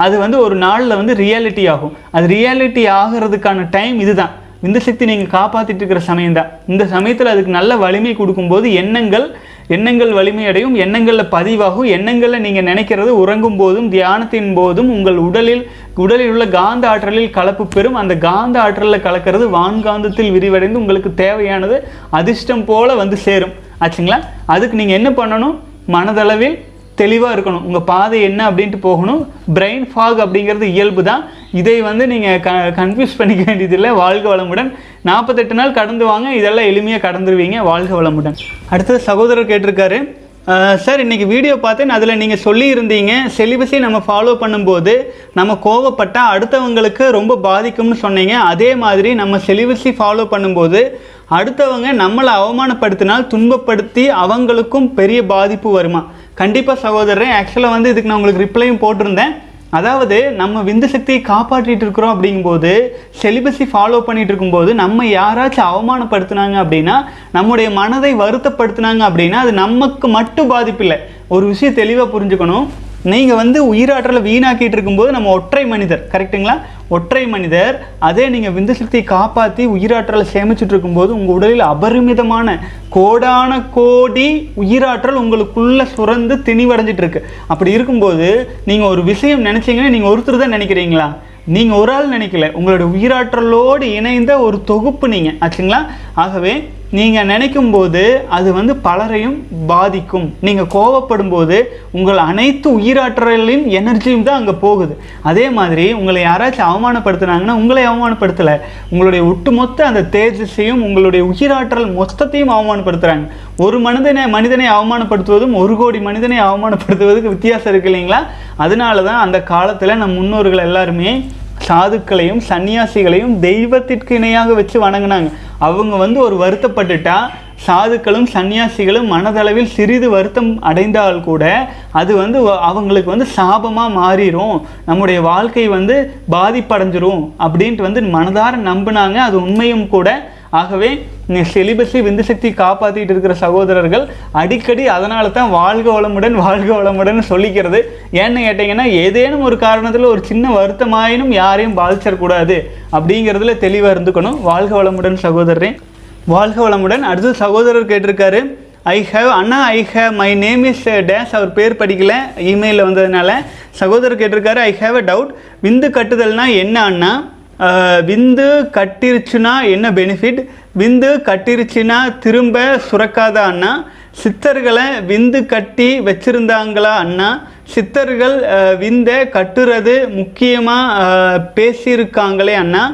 அது வந்து ஒரு நாளில் வந்து ரியாலிட்டி ஆகும். அது ரியாலிட்டி ஆகிறதுக்கான டைம் இதுதான். இந்த சக்தி நீங்கள் காப்பாற்றிட்டு இருக்கிற சமயம் தான். இந்த சமயத்தில் அதுக்கு நல்ல வலிமை கொடுக்கும்போது எண்ணங்கள் எண்ணங்கள் வலிமையடையும் எண்ணங்களில் பதிவாகும் எண்ணங்களில் நீங்கள் நினைக்கிறது உறங்கும் போதும் தியானத்தின் போதும் உங்கள் உடலில் உடலில் உள்ள காந்த ஆற்றலில் கலப்பு பெறும். அந்த காந்த ஆற்றலில் கலக்கிறது வான்காந்தத்தில் விரிவடைந்து உங்களுக்கு தேவையானது அதிர்ஷ்டம் போல வந்து சேரும். ஆச்சுங்களா? அதுக்கு நீங்கள் என்ன பண்ணணும்? மனதளவில் தெளிவாக இருக்கணும். உங்கள் பாதை என்ன அப்படின்ட்டு போகணும். பிரெயின் ஃபாக் அப்படிங்கிறது இயல்பு தான் இதை வந்து நீங்கள் க கன்ஃபியூஸ் பண்ணிக்க வேண்டியதில்லை. வாழ்க வளமுடன். நாற்பத்தெட்டு நாள் கடந்து வாங்க. இதெல்லாம் எளிமையாக கடந்துருவீங்க. வாழ்க வளமுடன். அடுத்தது சகோதரர் கேட்டிருக்காரு. சார் இன்றைக்கி வீடியோ பார்த்தேன். அதில் நீங்கள் சொல்லியிருந்தீங்க. செலிபஸை நம்ம ஃபாலோ பண்ணும்போது நம்ம கோவப்பட்டால் அடுத்தவங்களுக்கு ரொம்ப பாதிக்கும்னு சொன்னீங்க. அதே மாதிரி நம்ம செலிபஸை ஃபாலோ பண்ணும்போது அடுத்தவங்க நம்மளை அவமானப்படுத்தினால் துன்பப்படுத்தி அவங்களுக்கும் பெரிய பாதிப்பு வருமா? கண்டிப்பாக சகோதரன் ஆக்சுவலாக வந்து இதுக்கு நான் உங்களுக்கு ரிப்ளையும் போட்டிருந்தேன். அதாவது நம்ம விந்து சக்தியை காப்பாற்றிட்டு இருக்கிறோம் அப்படிங்கும்போது செலிபஸை ஃபாலோ பண்ணிட்டு இருக்கும்போது நம்ம யாராச்சும் அவமானப்படுத்தினாங்க அப்படின்னா நம்முடைய மனதை வருத்தப்படுத்தினாங்க அப்படின்னா அது நமக்கு மட்டும் பாதிப்பு இல்லை. ஒரு விஷயம் தெளிவாக புரிஞ்சுக்கணும். நீங்கள் வந்து உயிராற்றலை வீணாக்கிட்டு இருக்கும்போது நம்ம ஒற்றை மனிதர் கரெக்ட்டுங்களா ஒற்றை மனிதர் அதே நீங்கள் விந்து சக்தியை காப்பாற்றி உயிராற்றலை சேமிச்சுட்டு இருக்கும்போது உங்கள் உடலில் அபரிமிதமான கோடான கோடி உயிராற்றல் உங்களுக்குள்ளே சுரந்து திணிவடைஞ்சிட்டு இருக்கு. அப்படி இருக்கும்போது நீங்கள் ஒரு விஷயம் நினச்சிங்கன்னா நீங்கள் ஒருத்தர் தான் நினைக்கிறீங்களா? நீங்கள் ஒரு ஆள் நினைக்கல. உங்களுடைய உயிராற்றலோடு இணைந்த ஒரு தொகுப்பு நீங்கள் ஆச்சுங்களா? ஆகவே நீங்கள் நினைக்கும் போது அது வந்து பலரையும் பாதிக்கும். நீங்கள் கோவப்படும் போது உங்கள் அனைத்து உயிராற்றலின் எனர்ஜியும் தான் அங்கே போகுது. அதே மாதிரி உங்களை யாராச்சும் அவமானப்படுத்துனாங்கன்னா உங்களை அவமானப்படுத்தலை. உங்களுடைய ஒட்டுமொத்த அந்த தேஜஸையும் உங்களுடைய உயிராற்றல் மொத்தத்தையும் அவமானப்படுத்துகிறாங்க ஒரு மனிதனை மனிதனை அவமானப்படுத்துவதும் ஒரு கோடி மனிதனை அவமானப்படுத்துவதுக்கு வித்தியாசம் இருக்கு இல்லைங்களா? அதனால தான் அந்த காலத்தில் நம் முன்னோர்கள் எல்லாருமே சாதுக்களையும் சன்னியாசிகளையும் தெய்வத்திற்கு இணையாக வச்சு வணங்கினாங்க. அவங்க வந்து ஒரு வருத்தப்பட்டுட்டா சாதுக்களும் சன்னியாசிகளும் மனதளவில் சிறிது வருத்தம் அடைந்தால் கூட அது வந்து அவங்களுக்கு வந்து சாபமாக மாறிடும் நம்முடைய வாழ்க்கை வந்து பாதிப்படைஞ்சிரும் அப்படின்ட்டு வந்து மனதார நம்பினாங்க. அது உண்மையும் கூட ஆகவே செலிபஸை விந்து சக்தி காப்பாற்றிட்டு இருக்கிற சகோதரர்கள் அடிக்கடி அதனால தான் வாழ்க வளமுடன் வாழ்க வளமுடன் சொல்லிக்கிறது. ஏன்னு கேட்டிங்கன்னா ஏதேனும் ஒரு காரணத்தில் ஒரு சின்ன வருத்தமாயினும் யாரையும் பாதிச்சிடக்கூடாது அப்படிங்கிறதுல தெளிவாக இருந்துக்கணும். வாழ்க வளமுடன் சகோதரரே. வாழ்க வளமுடன். அடுத்து சகோதரர் கேட்டிருக்காரு I have Anna I have my name is days அவர் பேர் படிக்கல இமெயிலில் வந்ததுனால சகோதரர் கேட்டிருக்காரு ஐ ஹேவ் அ டவுட் விந்து கட்டுதல்னா என்ன அண்ணா? விந்து கட்டிருச்சுன்னா என்ன பெனிஃபிட் விந்து கட்டிருச்சுன்னா திரும்ப சுரக்காதா அண்ணா. சித்தர்களை விந்து கட்டி வச்சிருந்தாங்களா அண்ணா? சித்தர்கள் விந்தை கட்டுறது முக்கியமாக பேசியிருக்காங்களே அண்ணா.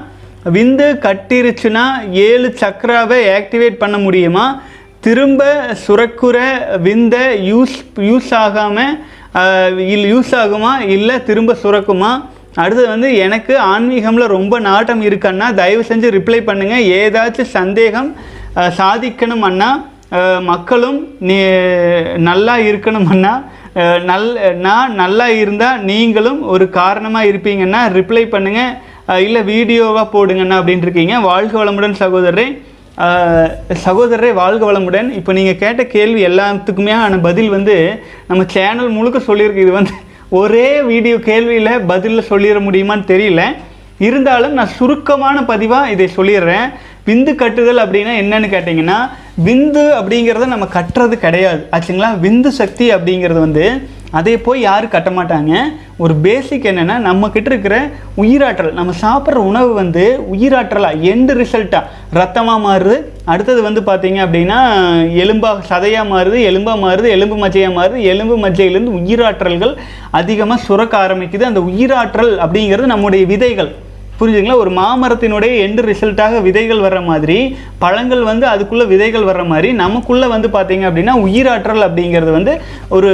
விந்து கட்டிருச்சுன்னா ஏழு சக்கராவை ஆக்டிவேட் பண்ண முடியுமா? திரும்ப சுரக்குற விந்தை யூஸ் யூஸ் ஆகாமல் இல்லை யூஸ் ஆகுமா? இல்லை திரும்ப சுரக்குமா? அடுத்தது வந்து எனக்கு ஆன்மீகமில் ரொம்ப நாட்டம் இருக்குன்னா தயவு செஞ்சு ரிப்ளை பண்ணுங்கள் ஏதாச்சும் சந்தேகம் சாதிக்கணும் அண்ணா மக்களும் நீ நல்லா இருக்கணும் அண்ணா நல் நான் நல்லா இருந்தால் நீங்களும் ஒரு காரணமாக இருப்பீங்கன்னா ரிப்ளை பண்ணுங்கள் இல்லை வீடியோவாக போடுங்கண்ணா அப்படின்னு இருக்கீங்க. வாழ்க வளமுடன் சகோதரரே. சகோதரரே வாழ்க வளமுடன். இப்போ நீங்கள் கேட்ட கேள்வி எல்லாத்துக்குமே ஆன பதில் வந்து நம்ம சேனல் முழுக்க சொல்லியிருக்கு. இது வந்து ஒரே வீடியோ கேள்வியில் பதிலில் சொல்லிட முடியுமான்னு தெரியல. இருந்தாலும் நான் சுருக்கமான பதிவாக இதை சொல்லிடுறேன். விந்து கட்டுதல் அப்படின்னா என்னன்னு கேட்டிங்கன்னா விந்து அப்படிங்கிறத நம்ம கட்டுறது கிடையாது. ஆச்சுங்களா? விந்து சக்தி அப்படிங்கிறது வந்து அதை போய் யாரும் கட்ட மாட்டாங்க. ஒரு பேசிக் என்னென்னா நம்மக்கிட்ட இருக்கிற உயிராற்றல் நம்ம சாப்பிட்ற உணவு வந்து உயிராற்றலாக எண்டு ரிசல்ட்டாக ரத்தமாக மாறுது. அடுத்தது வந்து பார்த்தீங்க அப்படின்னா எலும்பாக சதையாக மாறுது எலும்பாக மாறுது எலும்பு மஜ்ஜையாக மாறுது எலும்பு மஜ்ஜையிலேருந்து உயிராற்றல்கள் அதிகமாக சுரக்க ஆரம்பிக்குது. அந்த உயிராற்றல் அப்படிங்கிறது நம்முடைய விதைகள். புரிஞ்சுங்களா ஒரு மாமரத்தினுடைய எண்டு ரிசல்ட்டாக விதைகள் வர்ற மாதிரி பழங்கள் வந்து அதுக்குள்ளே விதைகள் வர்ற மாதிரி நமக்குள்ளே வந்து பார்த்தீங்க அப்படின்னா உயிராற்றல் அப்படிங்கிறது வந்து ஒரு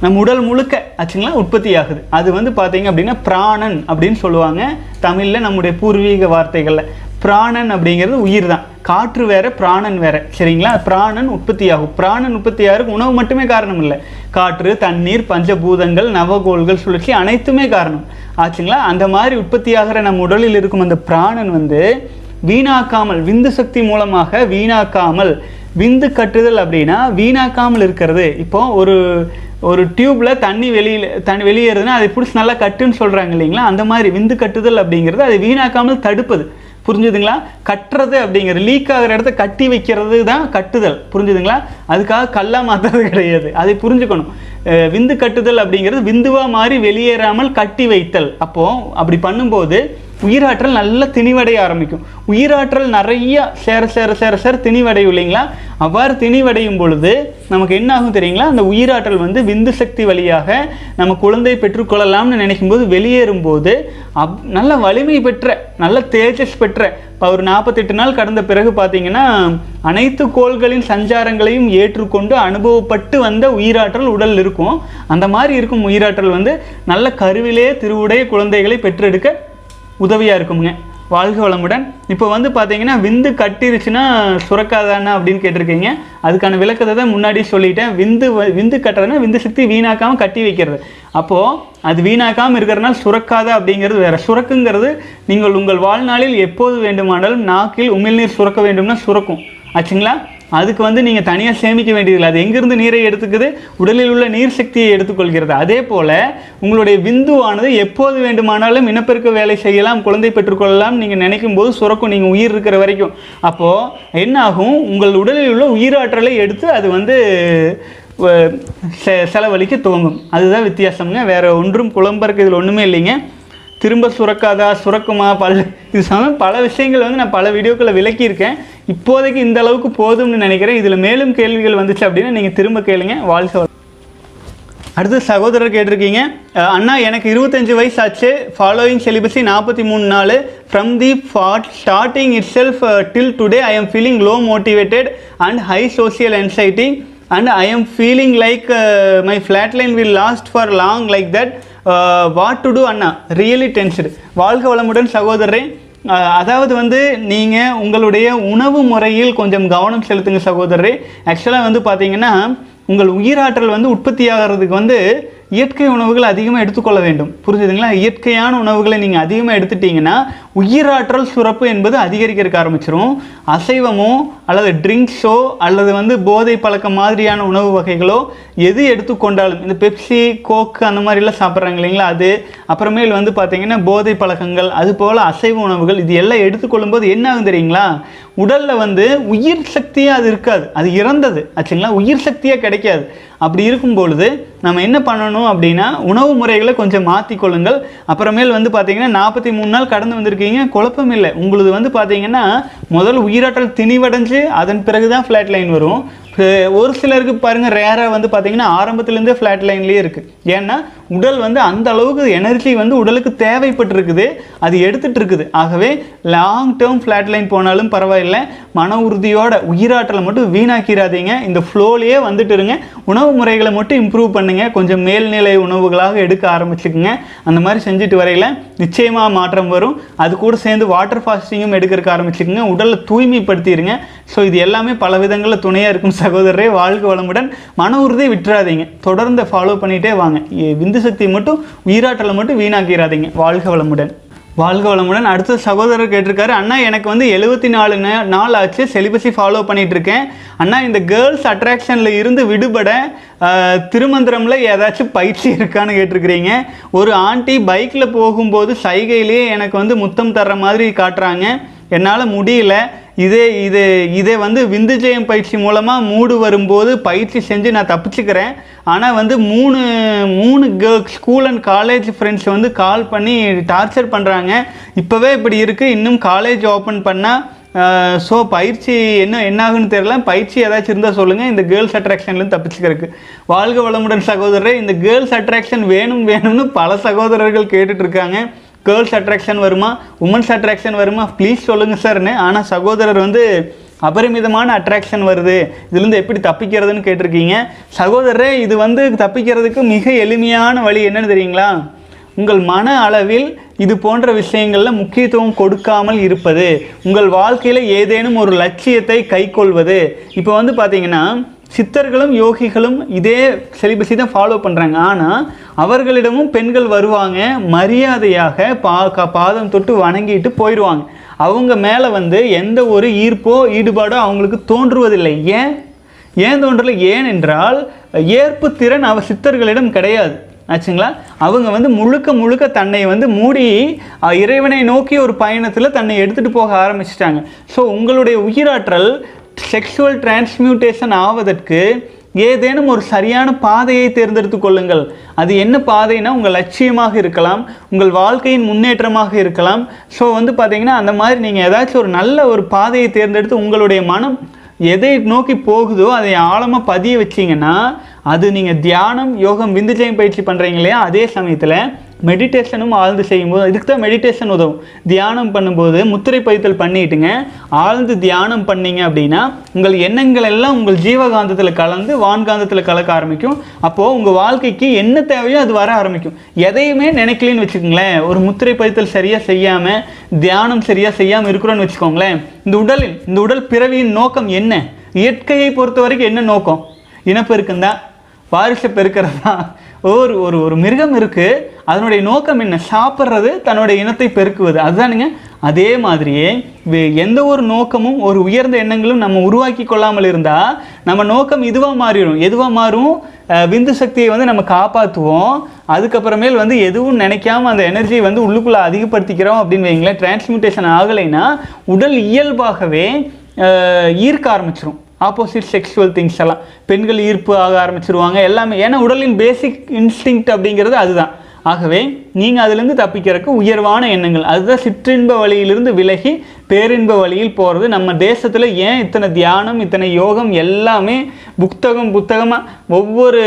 நம்ம உடல் முழுக்க ஆச்சுங்களா உற்பத்தி ஆகுது. அது வந்து பார்த்தீங்க அப்படின்னா பிராணன் அப்படின்னு சொல்லுவாங்க. தமிழில் நம்முடைய பூர்வீக வார்த்தைகளில். பிராணன் அப்படிங்கிறது உயிர் தான் காற்று வேற பிராணன் வேற. சரிங்களா? பிராணன் உற்பத்தி ஆகும் பிராணன் உற்பத்தி ஆகிறதுக்கு உணவு மட்டுமே காரணம் இல்லை. காற்று தண்ணீர் பஞ்சபூதங்கள் நவகோள்கள் சுழற்சி அனைத்துமே காரணம். ஆச்சுங்களா? அந்த மாதிரி உற்பத்தியாகிற நம் நம்ம உடலில் இருக்கும் அந்த பிராணன் வந்து வீணாக்காமல் விந்து சக்தி மூலமாக வீணாக்காமல் விந்து கட்டுதல் அப்படின்னா வீணாக்காமல் இருக்கிறது. இப்போ ஒரு ஒரு டியூப்பில் தண்ணி வெளியில் தண்ணி வெளியேறுதுன்னா அதை பிடிச்சி நல்லா கட்டுன்னு சொல்கிறாங்க இல்லைங்களா? அந்த மாதிரி விந்து கட்டுதல் அப்படிங்கிறது அதை வீணாக்காமல் தடுப்பது. புரிஞ்சுதுங்களா? கட்டுறது அப்படிங்கிறது லீக் ஆகிற இடத்த கட்டி வைக்கிறது தான் கட்டுதல். புரிஞ்சுதுங்களா? அதுக்காக கல்லா மாற்றுறது கிடையாது. அதை புரிஞ்சுக்கணும். விந்து கட்டுதல் அப்படிங்கிறது விந்துவா மாறி வெளியேறாமல் கட்டி வைத்தல். அப்போது அப்படி பண்ணும்போது உயிராற்றல் நல்லா திணிவடைய ஆரம்பிக்கும். உயிராற்றல் நிறைய சேர சேர சேர சேர திணிவடையும் இல்லைங்களா? அவ்வாறு திணிவடையும் பொழுது நமக்கு என்ன ஆகும் தெரியுங்களா? அந்த உயிராற்றல் வந்து விந்து சக்தி வழியாக நம்ம குழந்தை பெற்றுக்கொள்ளலாம்னு நினைக்கும் போது வெளியேறும் போது அப் நல்ல வலிமை பெற்ற நல்ல தேஜஸ் பெற்ற இப்போ ஒரு நாற்பத்தெட்டு நாள் கடந்த பிறகு பார்த்தீங்கன்னா அனைத்து கோள்களின் சஞ்சாரங்களையும் ஏற்றுக்கொண்டு அனுபவப்பட்டு வந்த உயிராற்றல் உடல் இருக்கும். அந்த மாதிரி இருக்கும் உயிராற்றல் வந்து நல்ல கருவிலே திருவுடைய குழந்தைகளை பெற்றெடுக்க உதவியாக இருக்குங்க வாழ்க வளமுடன். இப்போ வந்து பார்த்தீங்கன்னா விந்து கட்டிருச்சுன்னா சுரக்காதானா அப்படின்னு கேட்டிருக்கீங்க. அதுக்கான விளக்கத்தை தான் முன்னாடி சொல்லிட்டேன். விந்து வ- விந்து கட்டுறதுனா விந்து சக்தி வீணாக்காமல் கட்டி வைக்கிறது. அப்போது அது வீணாக்காமல் இருக்கிறனால சுரக்காதா அப்படிங்கிறது வேறு. சுரக்குங்கிறது நீங்கள் உங்கள் வாழ்நாளில் எப்போது வேண்டுமானாலும் நாக்கில் உமிழ்நீர் சுரக்க வேண்டும்னா சுரக்கும். ஆச்சுங்களா? அதுக்கு வந்து நீங்கள் தனியாக சேமிக்க வேண்டியதில்லை. அது எங்கிருந்து நீரை எடுத்துக்குது? உடலில் உள்ள நீர் சக்தியை எடுத்துக்கொள்கிறது. அதே போல் உங்களுடைய விந்துவானது எப்போது வேண்டுமானாலும் இனப்பெருக்க வேலை செய்யலாம் குழந்தை பெற்றுக்கொள்ளலாம். நீங்கள் நினைக்கும் போது சுரக்கும் நீங்கள் உயிர் இருக்கிற வரைக்கும். அப்போது என்ன ஆகும் உங்கள் உடலில் உள்ள உயிராற்றலை எடுத்து அது வந்து வ- செ- செலவழிக்க துவங்கும். அதுதான் வித்தியாசம்ங்க. வேறு ஒன்றும் குழம்பருக்கு இதில் ஒன்றுமே இல்லைங்க. திரும்ப சுரக்காதா சுரக்குமா பல இது சமம் பல விஷயங்கள் வந்து நான் பல வீடியோக்களை விளக்கியிருக்கேன். இப்போதைக்கு இந்த அளவுக்கு போதும்னு நினைக்கிறேன். இதில் மேலும் கேள்விகள் வந்துச்சு அப்படின்னா நீங்கள் திரும்ப கேளுங்க. வாழ்க அடுத்து சகோதரர் கேட்டிருக்கீங்க. அண்ணா எனக்கு இருபத்தஞ்சி வயசு ஆச்சு ஃபாலோயிங் செலிபஸி நாற்பத்தி மூணு நாள். From the fap starting itself till today I am feeling low motivated and high social anxiety and I am feeling like my flat line will last for long like that what to do Anna? Really tensed வாழ்க வளமுடன் சகோதரரே. அதாவது வந்து நீங்கள் உங்களுடைய உணவு முறையில் கொஞ்சம் கவனம் செலுத்துங்க சகோதரரே. ஆக்சுவலாக வந்து பார்த்தீங்கன்னா உங்கள் உயிராற்றல் வந்து உற்பத்தி ஆகிறதுக்கு வந்து இயற்கை உணவுகள் அதிகமாக எடுத்துக்கொள்ள வேண்டும். புரிஞ்சுதுங்களா? இயற்கையான உணவுகளை நீங்கள் அதிகமாக எடுத்துட்டீங்கன்னா உயிராற்றல் சுரப்பு என்பது அதிகரிக்கிறதுக்கு ஆரம்பிச்சிரும். அசைவமோ அல்லது ட்ரிங்க்ஸோ அல்லது வந்து போதை பழக்கம் மாதிரியான உணவு வகைகளோ எது எடுத்துக்கொண்டாலும் இந்த பெப்சி கோக்கு அந்த மாதிரிலாம் சாப்பிட்றாங்க இல்லைங்களா? அது அப்புறமேல் வந்து பார்த்தீங்கன்னா போதை பழக்கங்கள் அது போல் அசைவ உணவுகள் இது எல்லாம் எடுத்துக்கொள்ளும்போது என்ன ஆகும் தெரியுங்களா? உடலில் வந்து உயிர் சக்தியாக அது இருக்காது. அது இறந்தது. ஆச்சுங்களா? உயிர் சக்தியாக கிடைக்காது. அப்படி இருக்கும் பொழுது நம்ம என்ன பண்ணணும் அப்படின்னா உணவு முறைகளை கொஞ்சம் மாற்றிக்கொள்ளுங்கள் அப்புறமேல் வந்து பார்த்தீங்கன்னா நாற்பத்தி மூணு நாள் கடந்து வந்திருக்கீங்க குழப்பம் இல்லை. உங்களுது வந்து பார்த்தீங்கன்னா முதல் உயிராற்றல் திணிவடைஞ்சு அதன் பிறகு தான் ஃப்ளாட் லைன் வரும் ஒரு சிலருக்கு பாருங்கள் ரேராக வந்து பார்த்தீங்கன்னா ஆரம்பத்துலேருந்தே ஃப்ளாட் லைன்லேயே இருக்குது ஏன்னா உடல் வந்து அந்த அளவுக்கு எனர்ஜி வந்து உடலுக்கு தேவைப்பட்டிருக்குது. அது எடுத்துகிட்டு இருக்குது ஆகவே லாங் டேர்ம் ஃப்ளாட் லைன் போனாலும் பரவாயில்லை. மன உறுதியோட உயிராற்றலை மட்டும் வீணாக்கிறாதீங்க இந்த ஃப்ளோலேயே வந்துட்டு இருங்க உணவு முறைகளை மட்டும் இம்ப்ரூவ் பண்ணுங்கள் கொஞ்சம் மேல்நிலை உணவுகளாக எடுக்க ஆரம்பிச்சுக்குங்க. அந்த மாதிரி செஞ்சுட்டு வரையில நிச்சயமாக மாற்றம் வரும். அது கூட சேர்ந்து வாட்டர் ஃபாஸ்டிங்கும் எடுக்கிறக்க ஆரம்பிச்சுக்குங்க. உடலை தூய்மைப்படுத்திடுங்க ஸோ இது எல்லாமே பல விதங்களில் துணையாக இருக்கும் சகோதரரே. வாழ்க வளமுடன். மன உறுதியை விட்டுறாதீங்க. தொடர்ந்து ஃபாலோ பண்ணிகிட்டே வாங்க. விந்து விந்து சக்தி மட்டும் உயிராற்றலை மட்டும் வீணாக்கிறாதீங்க. வாழ்க வளமுடன். வாழ்க வளமுடன். அடுத்த சகோதரர் கேட்டிருக்காரு அண்ணா எனக்கு வந்து எழுபத்தி நாலு நாள் ஆச்சு. செலிபஸி ஃபாலோ பண்ணிகிட்டு இருக்கேன் அண்ணா இந்த கேர்ள்ஸ் அட்ராக்ஷனில் இருந்து விடுபட திருமந்திரமில் ஏதாச்சும் பயிற்சி இருக்கான்னு கேட்டிருக்கிறீங்க. ஒரு ஆண்டி பைக்கில் போகும்போது சைகையிலேயே எனக்கு வந்து முத்தம் தர்ற மாதிரி காட்டுறாங்க. என்னால் முடியல. இதே இது இதே வந்து விந்துஜெயம் பயிற்சி மூலமாக மூடு வரும்போது பயிற்சி செஞ்சு நான் தப்பிச்சுக்கிறேன். ஆனால் வந்து மூணு மூணு ஸ்கூல் அண்ட் காலேஜ் ஃப்ரெண்ட்ஸ் வந்து கால் பண்ணி டார்ச்சர் பண்ணுறாங்க இப்போவே இப்படி இருக்குது இன்னும் காலேஜ் ஓப்பன் பண்ணால் ஸோ பயிற்சி என்ன என்ன ஆகுன்னு தெரியல. பயிற்சி ஏதாச்சும் இருந்தால் சொல்லுங்கள் இந்த கேர்ள்ஸ் அட்ராக்ஷன்லேருந்து தப்பிச்சுக்கிறதுக்கு. வாழ்க வளமுடன் சகோதரரே இந்த கேர்ள்ஸ் அட்ராக்ஷன் வேணும் வேணும்னு பல சகோதரர்கள் கேட்டுட்ருக்காங்க கேர்ள்ஸ் அட்ராக்ஷன் வருமா? உமன்ஸ் அட்ராக்ஷன் வருமா? ப்ளீஸ் சொல்லுங்கள் சார்னு ஆனால் சகோதரர் வந்து அபரிமிதமான அட்ராக்ஷன் வருது. இதுலேருந்து எப்படி தப்பிக்கிறதுன்னு கேட்டிருக்கீங்க. சகோதரரே இது வந்து தப்பிக்கிறதுக்கு மிக எளிமையான வழி என்னன்னு தெரியுங்களா? உங்கள் மன அளவில் இது போன்ற விஷயங்களில் முக்கியத்துவம் கொடுக்காமல் இருப்பது உங்கள் வாழ்க்கையில் ஏதேனும் ஒரு லட்சியத்தை கைக்கொள்வது. இப்போ வந்து பார்த்தீங்கன்னா சித்தர்களும் யோகிகளும் இதே செலிபஸை தான் ஃபாலோ பண்ணுறாங்க ஆனால் அவர்களிடமும் பெண்கள் வருவாங்க மரியாதையாக பா க- பாதம் தொட்டு வணங்கிட்டு போயிடுவாங்க அவங்க மேலே வந்து எந்த ஒரு ஈர்ப்போ ஈடுபாடோ அவங்களுக்கு தோன்றுவதில்லை. ஏன்? ஏன் தோன்றல? ஏனென்றால் ஏற்பு திறன் அவ சித்தர்களிடம் கிடையாது. ஆச்சுங்களா? அவங்க வந்து முழுக்க முழுக்க தன்னை வந்து மூடி இறைவனை நோக்கி ஒரு பயணத்தில் தன்னை எடுத்துகிட்டு போக ஆரம்பிச்சிட்டாங்க. ஸோ உங்களுடைய உயிராற்றல் செக்ஷுவல் டிரான்ஸ்மியூட்டேஷன் ஆவதற்கு ஏதேனும் ஒரு சரியான பாதையை தேர்ந்தெடுத்து கொள்ளுங்கள். அது என்ன பாதைனா உங்கள் லட்சியமாக இருக்கலாம் உங்கள் வாழ்க்கையின் முன்னேற்றமாக இருக்கலாம். ஸோ வந்து பார்த்தீங்கன்னா அந்த மாதிரி நீங்கள் ஏதாச்சும் ஒரு நல்ல ஒரு பாதையை தேர்ந்தெடுத்து உங்களுடைய மனம் எதை நோக்கி போகுதோ அதை ஆழமாக பதிய வச்சிங்கன்னா அது நீங்கள் தியானம் யோகம் விந்துஜயம் பயிற்சி பண்ணுறீங்க இல்லையா? அதே சமயத்தில் மெடிடேஷனும் ஆழ்ந்து செய்யும்போது இதுக்கு தான் மெடிடேஷன் உதவும். தியானம் பண்ணும்போது முத்திரை பதித்தல் பண்ணிட்டுங்க. ஆழ்ந்து தியானம் பண்ணீங்க அப்படின்னா உங்கள் எண்ணங்கள் எல்லாம் உங்கள் ஜீவகாந்தத்தில் கலந்து வான்காந்தத்தில் கலக்க ஆரம்பிக்கும். அப்போது உங்கள் வாழ்க்கைக்கு என்ன தேவையோ அது வர ஆரம்பிக்கும். எதையுமே நினைக்கலன்னு வச்சுக்கோங்களேன். ஒரு முத்திரை பதித்தல் சரியாக செய்யாமல் தியானம் சரியாக செய்யாமல் இருக்கிறோன்னு வச்சுக்கோங்களேன். இந்த உடலில் இந்த உடல் பிறவியின் நோக்கம் என்ன? இயற்கையை பொறுத்த வரைக்கும் என்ன நோக்கம்? இனப்பெருக்கம் தான் வாரிசை பெருக்கிறது தான் ஒரு ஒரு ஒரு மிருகம் இருக்குது அதனுடைய நோக்கம் என்ன? சாப்பிட்றது தன்னுடைய இனத்தை பெருக்குவது. அதுதானுங்க. அதே மாதிரியே எந்த ஒரு நோக்கமும் ஒரு உயர்ந்த எண்ணங்களும் நம்ம உருவாக்கி கொள்ளாமல் இருந்தால் நம்ம நோக்கம் இதுவாக மாறிடும். எதுவாக மாறும்? விந்து சக்தியை வந்து நம்ம காப்பாற்றுவோம் அதுக்கப்புறமேல் வந்து எதுவும் நினைக்காம அந்த எனர்ஜியை வந்து உள்ளுக்குள்ளே அதிகப்படுத்திக்கிறோம் அப்படின்னு வைங்களேன். டிரான்ஸ்மியூட்டேஷன் ஆகலைன்னா உடல் இயல்பாகவே ஈர்க்க ஆரம்பிச்சிரும். ஆப்போசிட் செக்ஷுவல் திங்ஸ் எல்லாம். பெண்கள் ஈர்ப்பு ஆக ஆரம்பிச்சிருவாங்க. எல்லாமே ஏன்னா உடலின் பேசிக் இன்ஸ்டிங் அப்படிங்கிறது அதுதான். ஆகவே நீங்கள் அதுலேருந்து தப்பிக்கிறதுக்கு உயர்வான எண்ணங்கள். அதுதான் சிற்றின்ப வழியிலிருந்து விலகி பேரின்ப வழியில் போகிறது நம்ம தேசத்தில் ஏன் இத்தனை தியானம் இத்தனை யோகம் எல்லாமே புத்தகம் புத்தகமாக ஒவ்வொரு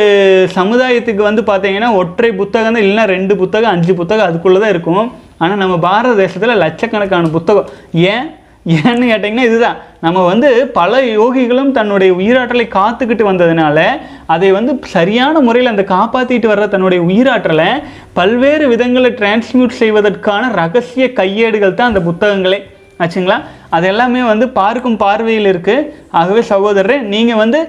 சமுதாயத்துக்கு வந்து பார்த்தீங்கன்னா ஒற்றை புத்தகம் தான் இல்லைன்னா ரெண்டு புத்தகம் அஞ்சு புத்தகம் அதுக்குள்ளே தான் இருக்கும். ஆனால் நம்ம பாரத தேசத்தில் லட்சக்கணக்கான புத்தகம். ஏன்? ஏன்னு கேட்டிங்கன்னா இதுதான். நம்ம வந்து பல யோகிகளும் தன்னுடைய உயிராற்றலை காத்துக்கிட்டு வந்ததுனால அதை வந்து சரியான முறையில் அந்த காப்பாற்றிட்டு வர்ற தன்னுடைய உயிராற்றலை பல்வேறு விதங்களை டிரான்ஸ்மியூட் செய்வதற்கான ரகசிய கையேடுகள் தான் அந்த புத்தகங்களே. ஆச்சுங்களா? அது எல்லாமே வந்து பார்க்கும் பார்வையில் இருக்குது ஆகவே சகோதரரே நீங்கள் வந்து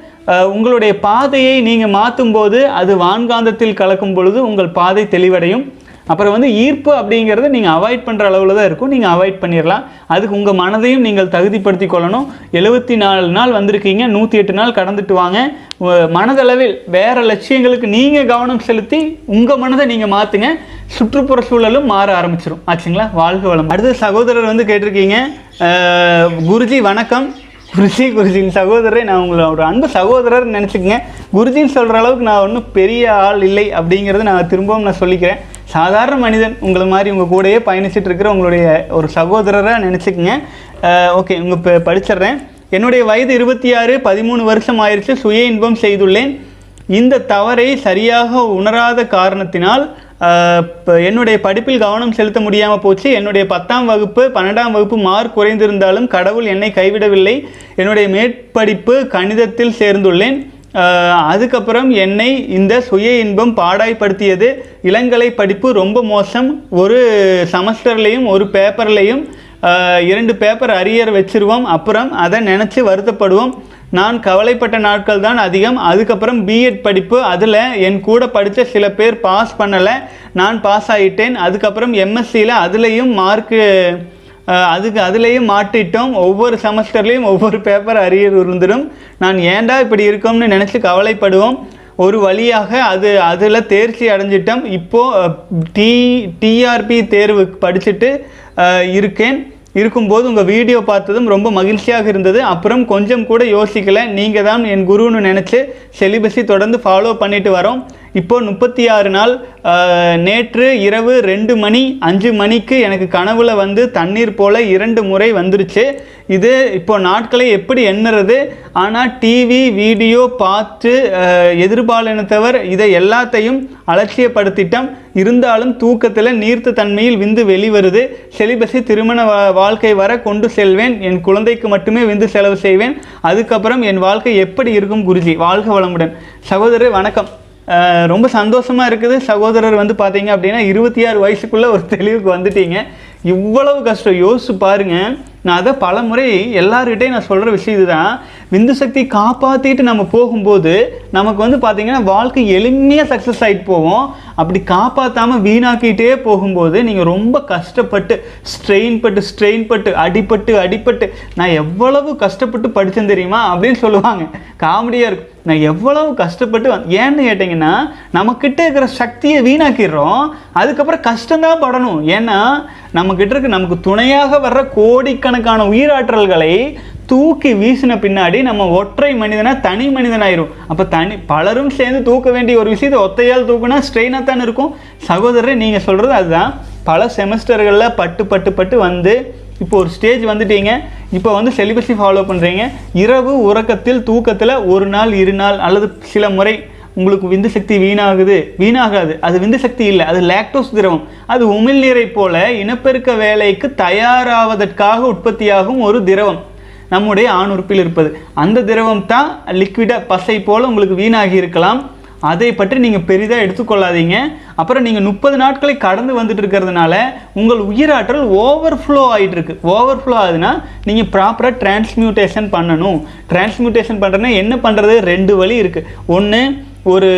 உங்களுடைய பாதையை நீங்கள் மாற்றும் போது அது வான்காந்தத்தில் கலக்கும் பொழுது உங்கள் பாதை தெளிவடையும். அப்புறம் வந்து ஈர்ப்பு அப்படிங்கிறத நீங்கள் அவாய்ட் பண்ணுற அளவில் தான் இருக்கும். நீங்கள் அவாய்ட் பண்ணிடலாம் அதுக்கு உங்கள் மனதையும் நீங்கள் தகுதிப்படுத்தி கொள்ளணும். எழுபத்தி நாலு நாள் வந்திருக்கீங்க. நூற்றி எட்டு நாள் கடந்துட்டு வாங்க. மனதளவில் வேறு லட்சியங்களுக்கு நீங்கள் கவனம் செலுத்தி உங்கள் மனதை நீங்கள் மாற்றுங்க சுற்றுப்புற சூழலும் மாற ஆரம்பிச்சிடும் ஆச்சுங்களா? வாழ்க வளம். அடுத்த சகோதரர் வந்து கேட்டிருக்கீங்க. குருஜி வணக்கம். குருஜி குருஜின் சகோதரரை நான் உங்களை ஒரு அன்பு சகோதரர் நினச்சிக்கங்க. குருஜின்னு சொல்கிற அளவுக்கு நான் ஒன்றும் பெரிய ஆள் இல்லை அப்படிங்கிறத நான் திரும்பவும் நான் சொல்லிக்கிறேன். சாதாரண மனிதன் உங்களை மாதிரி உங்கள் கூடயே பயணிச்சுட்டு இருக்கிற உங்களுடைய ஒரு சகோதரராக நினச்சிக்கங்க. ஓகே உங்கள் இப்போ படிச்சிடுறேன். என்னுடைய வயது இருபத்தி ஆறு பதிமூணு வருஷம் ஆயிடுச்சு சுய இன்பம் செய்துள்ளேன். இந்த தவறை சரியாக உணராத காரணத்தினால் இப்போ என்னுடைய படிப்பில் கவனம் செலுத்த முடியாமல் போச்சு. என்னுடைய பத்தாம் வகுப்பு பன்னெண்டாம் வகுப்பு மார்க் குறைந்திருந்தாலும் கடவுள் என்னை கைவிடவில்லை. என்னுடைய மேற்படிப்பு கணிதத்தில் சேர்ந்துள்ளேன். அதுக்கப்புறம் என்னை இந்த சுய இன்பம் பாடாய்படுத்தியது இளங்கலை படிப்பு ரொம்ப மோசம். ஒரு செமஸ்டர்லேயும் ஒரு பேப்பர்லேயும் இரண்டு பேப்பர் அரியர் வச்சிருவோம். அப்புறம் அதை நினச்சி வருத்தப்படுவோம். நான் கவலைப்பட்ட நாட்கள் தான் அதிகம். அதுக்கப்புறம் பிஎட் படிப்பு அதில் என் கூட படித்த சில பேர் பாஸ் பண்ணலை. நான் பாஸ் ஆகிட்டேன் அதுக்கப்புறம் எம்எஸ்சியில் அதுலேயும் மார்க்கு அதுக்கு அதுலேயும் மாட்டிட்டோம். ஒவ்வொரு செமஸ்டர்லேயும் ஒவ்வொரு பேப்பர் அரியர் இருந்துடும் நான் ஏன்டா இப்படி இருக்கோம்னு நினச்சி கவலைப்படுவோம். ஒரு வழியாக அது அதில் தேர்ச்சி அடைஞ்சிட்டோம். இப்போது டி டிஆர்பி தேர்வு படிச்சுட்டு இருக்கேன். இருக்கும்போது உங்கள் வீடியோ பார்த்ததும் ரொம்ப மகிழ்ச்சியாக இருந்தது. அப்புறம் கொஞ்சம் கூட யோசிக்கலை. நீங்கள் தான் என் குருன்னு நினச்சி செலிபஸை தொடர்ந்து ஃபாலோ பண்ணிட்டு வரோம். இப்போ முப்பத்தி ஆறு நாள் நேற்று இரவு ரெண்டு மணி அஞ்சு மணிக்கு எனக்கு கனவுல வந்து தண்ணீர் போல இரண்டு முறை வந்துருச்சு. இது இப்போ நாட்களை எப்படி எண்ணுறது? ஆனால் டிவி வீடியோ பார்த்து எதிர்பாலினத்தவர் இதை எல்லாத்தையும் அலட்சியப்படுத்திட்டம். இருந்தாலும் தூக்கத்தில் நீர்த்த தன்மையில் விந்து வெளிவருது. செலிபஸை திருமண வா- வாழ்க்கை வர கொண்டு செல்வேன். என் குழந்தைக்கு மட்டுமே விந்து செலவு செய்வேன். அதுக்கப்புறம் என் வாழ்க்கை எப்படி இருக்கும் குருஜி? வாழ்க வளமுடன். சகோதரர் வணக்கம். ரொம்ப சந்தோஷமாக இருக்குது. சகோதரர் வந்து பார்த்தீங்க அப்படின்னா இருபத்தி ஆறு வயசுக்குள்ளே ஒரு தெளிவுக்கு வந்துட்டீங்க. இவ்வளவு கஷ்டம். யோசிச்சு பாருங்கள் நான் அதை பல முறை எல்லார்கிட்டையும் நான் சொல்கிற விஷயம் இதுதான். விந்து சக்தி காப்பாற்றிட்டு நம்ம போகும்போது நமக்கு வந்து பார்த்திங்கன்னா வாழ்க்கை எளிமையாக சக்ஸஸ் ஆகிட்டு போவோம் அப்படி காப்பாற்றாமல் வீணாக்கிட்டே போகும்போது நீங்கள் ரொம்ப கஷ்டப்பட்டு ஸ்ட்ரெயின் பட்டு ஸ்ட்ரெயின் பட்டு அடிப்பட்டு அடிப்பட்டு நான் எவ்வளவு கஷ்டப்பட்டு படித்தேன் தெரியுமா? அப்படின்னு சொல்லுவாங்க. காமெடியாக இருக்கும். நான் எவ்வளவு கஷ்டப்பட்டு வந்~ ஏன்னு கேட்டிங்கன்னா நம்மக்கிட்ட இருக்கிற சக்தியை வீணாக்கிடுறோம். அதுக்கப்புறம் கஷ்டம்தான் படணும். ஏன்னா நம்மக்கிட்ட இருக்க நமக்கு துணையாக வர்ற கோடிக்கணக்கான உயிராற்றல்களை தூக்கி வீசின பின்னாடி நம்ம ஒற்றை மனிதனாக தனி மனிதனாயிரும். அப்போ தனி பலரும் சேர்ந்து தூக்க வேண்டிய ஒரு விஷயத்தை ஒத்தையால் தூக்குனா ஸ்ட்ரெயினாக தான் இருக்கும். சகோதரர் நீங்கள் சொல்கிறது அதுதான். பல செமஸ்டர்களில் பட்டு பட்டு பட்டு வந்து இப்போ ஒரு ஸ்டேஜ் வந்துட்டீங்க. இப்போ வந்து செலிபஸை ஃபாலோ பண்ணுறீங்க இரவு உறக்கத்தில் தூக்கத்தில் ஒரு நாள் இரு நாள் அல்லது சில முறை உங்களுக்கு விந்து சக்தி வீணாகுது. வீணாகாது. அது விந்து சக்தி இல்லை. அது லாக்டோஸ் திரவம். அது உமிழ்நீரை போல இனப்பெருக்க வேலைக்கு தயாராவதற்காக உற்பத்தியாகும் ஒரு திரவம். நம்முடைய ஆண் உறுப்பில் இருப்பது. அந்த திரவம் தான் லிக்விடாக பசை போல் உங்களுக்கு வீணாகி இருக்கலாம். அதை பற்றி நீங்கள் பெரிதாக எடுத்துக்கொள்ளாதீங்க. அப்புறம் நீங்கள் முப்பது நாட்களை கடந்து வந்துட்டு இருக்கிறதுனால உங்கள் உயிராற்றல் ஓவர்ஃப்ளோ ஆகிட்டு இருக்கு ஓவர்ஃப்ளோ ஆகுதுன்னா நீங்கள் ப்ராப்பராக டிரான்ஸ்மியூட்டேஷன் பண்ணணும். டிரான்ஸ்மியூட்டேஷன் பண்ணுறதுனா என்ன பண்ணுறது ரெண்டு வழி இருக்குது ஒன்று ஒரு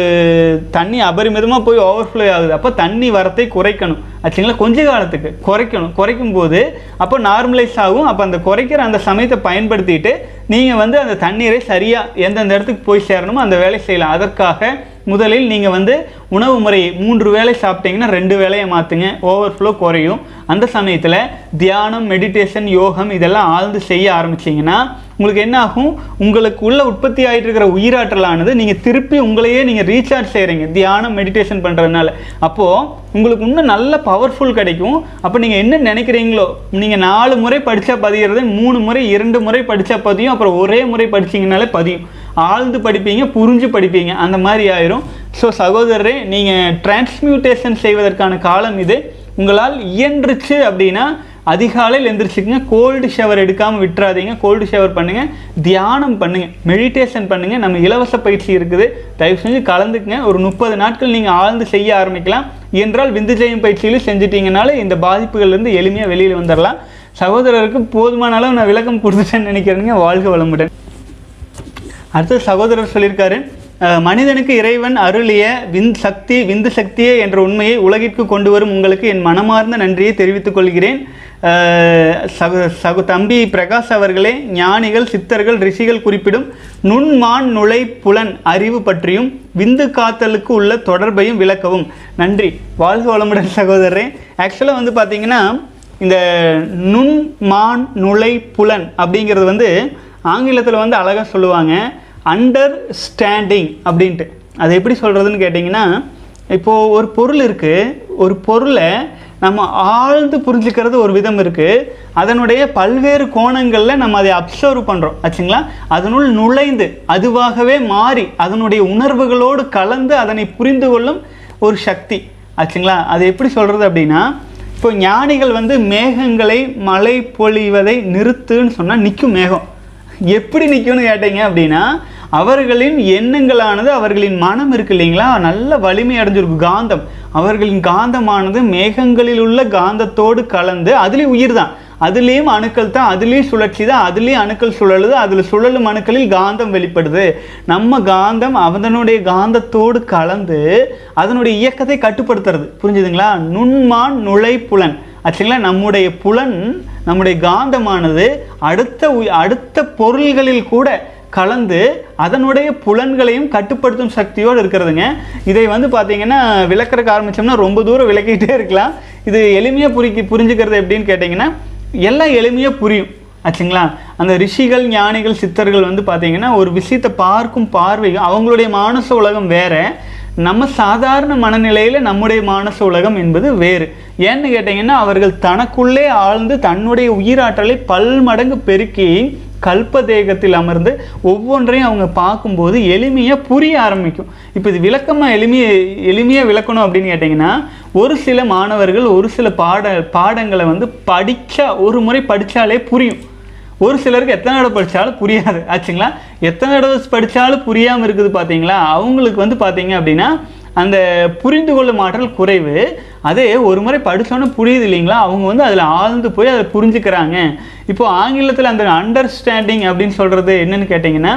தண்ணி அபரிமிதமாக போய் ஓவர்ஃப்ளோ ஆகுது. அப்போ தண்ணி வரத்தை குறைக்கணும். ஆச்சுங்களா? கொஞ்ச காலத்துக்கு குறைக்கணும். குறைக்கும் போது அப்போ நார்மலைஸ் ஆகும். அப்போ அந்த குறைக்கிற அந்த சமயத்தை பயன்படுத்திட்டு நீங்கள் வந்து அந்த தண்ணீரை சரியாக எந்தெந்த இடத்துக்கு போய் சேரணுமோ அந்த வேலை செய்யலாம். அதற்காக முதலில் நீங்கள் வந்து உணவு முறை மூன்று வேலை சாப்பிட்டீங்கன்னா ரெண்டு வேலையை மாற்றுங்க ஓவர்ஃப்ளோ குறையும். அந்த சமயத்தில் தியானம் மெடிடேஷன் யோகம் இதெல்லாம் ஆழ்ந்து செய்ய ஆரம்பிச்சிங்கன்னா உங்களுக்கு என்ன ஆகும்? உங்களுக்கு உள்ள உற்பத்தி ஆகிட்டு இருக்கிற உயிராற்றலானது நீங்கள் திருப்பி உங்களையே நீங்கள் ரீசார்ஜ் செய்கிறீங்க தியானம் மெடிடேஷன் பண்ணுறதுனால அப்போது உங்களுக்கு இன்னும் நல்ல பவர்ஃபுல் கிடைக்கும். அப்போ நீங்கள் என்ன நினைக்கிறீங்களோ? நீங்கள் நாலு முறை படித்தா பதிகிறது மூணு முறை இரண்டு முறை படித்தா பதியும் அப்புறம் ஒரே முறை படிச்சீங்கனாலே பதியும். ஆழ்ந்து படிப்பீங்க புரிஞ்சு படிப்பீங்க. அந்த மாதிரி ஆயிரும். ஸோ சகோதரரே நீங்கள் டிரான்ஸ்மியூட்டேஷன் செய்வதற்கான காலம் இது. உங்களால் இயன்றுச்சு அப்படின்னா அதிகாலையில் எந்திரிச்சுக்குங்க கோல்டு ஷவர் எடுக்காமல் விட்டுறாதீங்க கோல்டு ஷவர் பண்ணுங்கள் தியானம் பண்ணுங்கள் மெடிடேஷன் பண்ணுங்கள் நம்ம இலவச பயிற்சி இருக்குது. தயவு செஞ்சு கலந்துக்குங்க. ஒரு முப்பது நாட்கள் நீங்கள் ஆழ்ந்து செய்ய ஆரம்பிக்கலாம். என்றால் விந்து ஜெயம் பயிற்சியிலும் செஞ்சிட்டிங்கனாலே இந்த பாதிப்புகள்லேருந்து எளிமையாக வெளியில் வந்துடலாம் சகோதரருக்கு போதுமான அளவு நான் விளக்கம் கொடுத்துட்டேன்னு நினைக்கிறேங்க வாழ்க வளமுடன். அடுத்து சகோதரர் சொல்லியிருக்காரு மனிதனுக்கு இறைவன் அருளிய விந் சக்தி விந்து சக்தியே என்ற உண்மையை உலகிற்கு கொண்டு வரும் உங்களுக்கு என் மனமார்ந்த நன்றியை தெரிவித்துக் கொள்கிறேன். சகு சகு தம்பி பிரகாஷ் அவர்களே ஞானிகள் சித்தர்கள் ரிஷிகள் குறிப்பிடும் நுண்மான் நுழை புலன் அறிவு பற்றியும் விந்து காத்தலுக்கு உள்ள தொடர்பையும் விளக்கவும். நன்றி. வாழ்க வளமுடன் சகோதரரே. ஆக்சுவலாக வந்து பார்த்தீங்கன்னா இந்த நுண் மான் நுழை புலன் அப்படிங்கிறது வந்து ஆங்கிலத்தில் வந்து அழகாக சொல்லுவாங்க அண்டர் ஸ்டாண்டிங் அப்படின்ட்டு. அது எப்படி சொல்கிறதுன்னு கேட்டிங்கன்னா இப்போது ஒரு பொருள் இருக்குது ஒரு பொருளை நம்ம ஆழ்ந்து புரிஞ்சுக்கிறது ஒரு விதம் இருக்குது அதனுடைய பல்வேறு கோணங்களில் நம்ம அதை அப்சர்வ் பண்ணுறோம் ஆச்சுங்களா? அதனுள் நுழைந்து அதுவாகவே மாறி அதனுடைய உணர்வுகளோடு கலந்து அதனை புரிந்து கொள்ளும் ஒரு சக்தி. ஆச்சுங்களா? அது எப்படி சொல்கிறது அப்படின்னா இப்போ ஞானிகள் வந்து மேகங்களை மழை பொழிவதை நிறுத்துன்னு சொன்னால் நிற்கும் மேகம். எப்படி நிற்கும்னு கேட்டீங்க அப்படின்னா அவர்களின் எண்ணங்களானது அவர்களின் மனம் இருக்கு இல்லைங்களா? நல்ல வலிமை அடைஞ்சிருக்கும் காந்தம். அவர்களின் காந்தமானது மேகங்களில் உள்ள காந்தத்தோடு கலந்து அதுலேயும் உயிர் தான். அதுலேயும் அணுக்கள் தான் அதுலேயும் சுழற்சி தான் அதுலேயும் அணுக்கள் சுழலுது அதில் சுழலும் அணுக்களில் காந்தம் வெளிப்படுது. நம்ம காந்தம் அதனுடைய காந்தத்தோடு கலந்து அதனுடைய இயக்கத்தை கட்டுப்படுத்துறது. புரிஞ்சுதுங்களா? நுண்மான் நுழை புலன். ஆச்சுங்களா? நம்முடைய புலன் நம்முடைய காந்தமானது அடுத்த அடுத்த பொருள்களில் கூட கலந்து அதனுடைய புலன்களையும் கட்டுப்படுத்தும் சக்தியோடு இருக்கிறதுங்க. இதை வந்து பார்த்தீங்கன்னா விளக்கறக்கு ஆரம்பித்தோம்னா ரொம்ப தூரம் விளக்கிட்டே இருக்கலாம். இது எளிமையாக புரிக்கி புரிஞ்சுக்கிறது எப்படின்னு கேட்டிங்கன்னா எல்லாம் எளிமையாக புரியும். ஆச்சுங்களா? அந்த ரிஷிகள் ஞானிகள் சித்தர்கள் வந்து பார்த்தீங்கன்னா ஒரு விஷயத்தை பார்க்கும் பார்வை அவங்களுடைய மானச உலகம் வேறு. நம்ம சாதாரண மனநிலையில் நம்முடைய மானச உலகம் என்பது வேறு. ஏன்னு கேட்டிங்கன்னா அவர்கள் தனக்குள்ளே ஆழ்ந்து தன்னுடைய உயிராற்றலை பல்மடங்கு பெருக்கி கல்பதேகத்தில் அமர்ந்து ஒவ்வொன்றையும் அவங்க பார்க்கும்போது எளிமையாக புரிய ஆரம்பிக்கும். இப்போ இது விளக்கமாக எளிமையை எளிமையாக விளக்கணும் அப்படின்னு கேட்டிங்கன்னா ஒரு சில மாணவர்கள் ஒரு சில பாட பாடங்களை வந்து படித்தா ஒரு முறை படித்தாலே புரியும். ஒரு சிலருக்கு எத்தனை தடவை படித்தாலும் புரியாது. ஆச்சுங்களா? எத்தனை தடவை படித்தாலும் புரியாமல் இருக்குது பார்த்தீங்களா அவங்களுக்கு வந்து பார்த்தீங்க அப்படின்னா அந்த புரிந்து கொள்ளும் ஆற்றல் குறைவு. அதே ஒரு முறை படிச்சோன்னே புரியுது இல்லைங்களா? அவங்க வந்து அதில் ஆழ்ந்து போய் அதை புரிஞ்சுக்கிறாங்க. இப்போ ஆங்கிலத்தில் அந்த அண்டர்ஸ்டாண்டிங் அப்படின்னு சொல்கிறது என்னென்னு கேட்டிங்கன்னா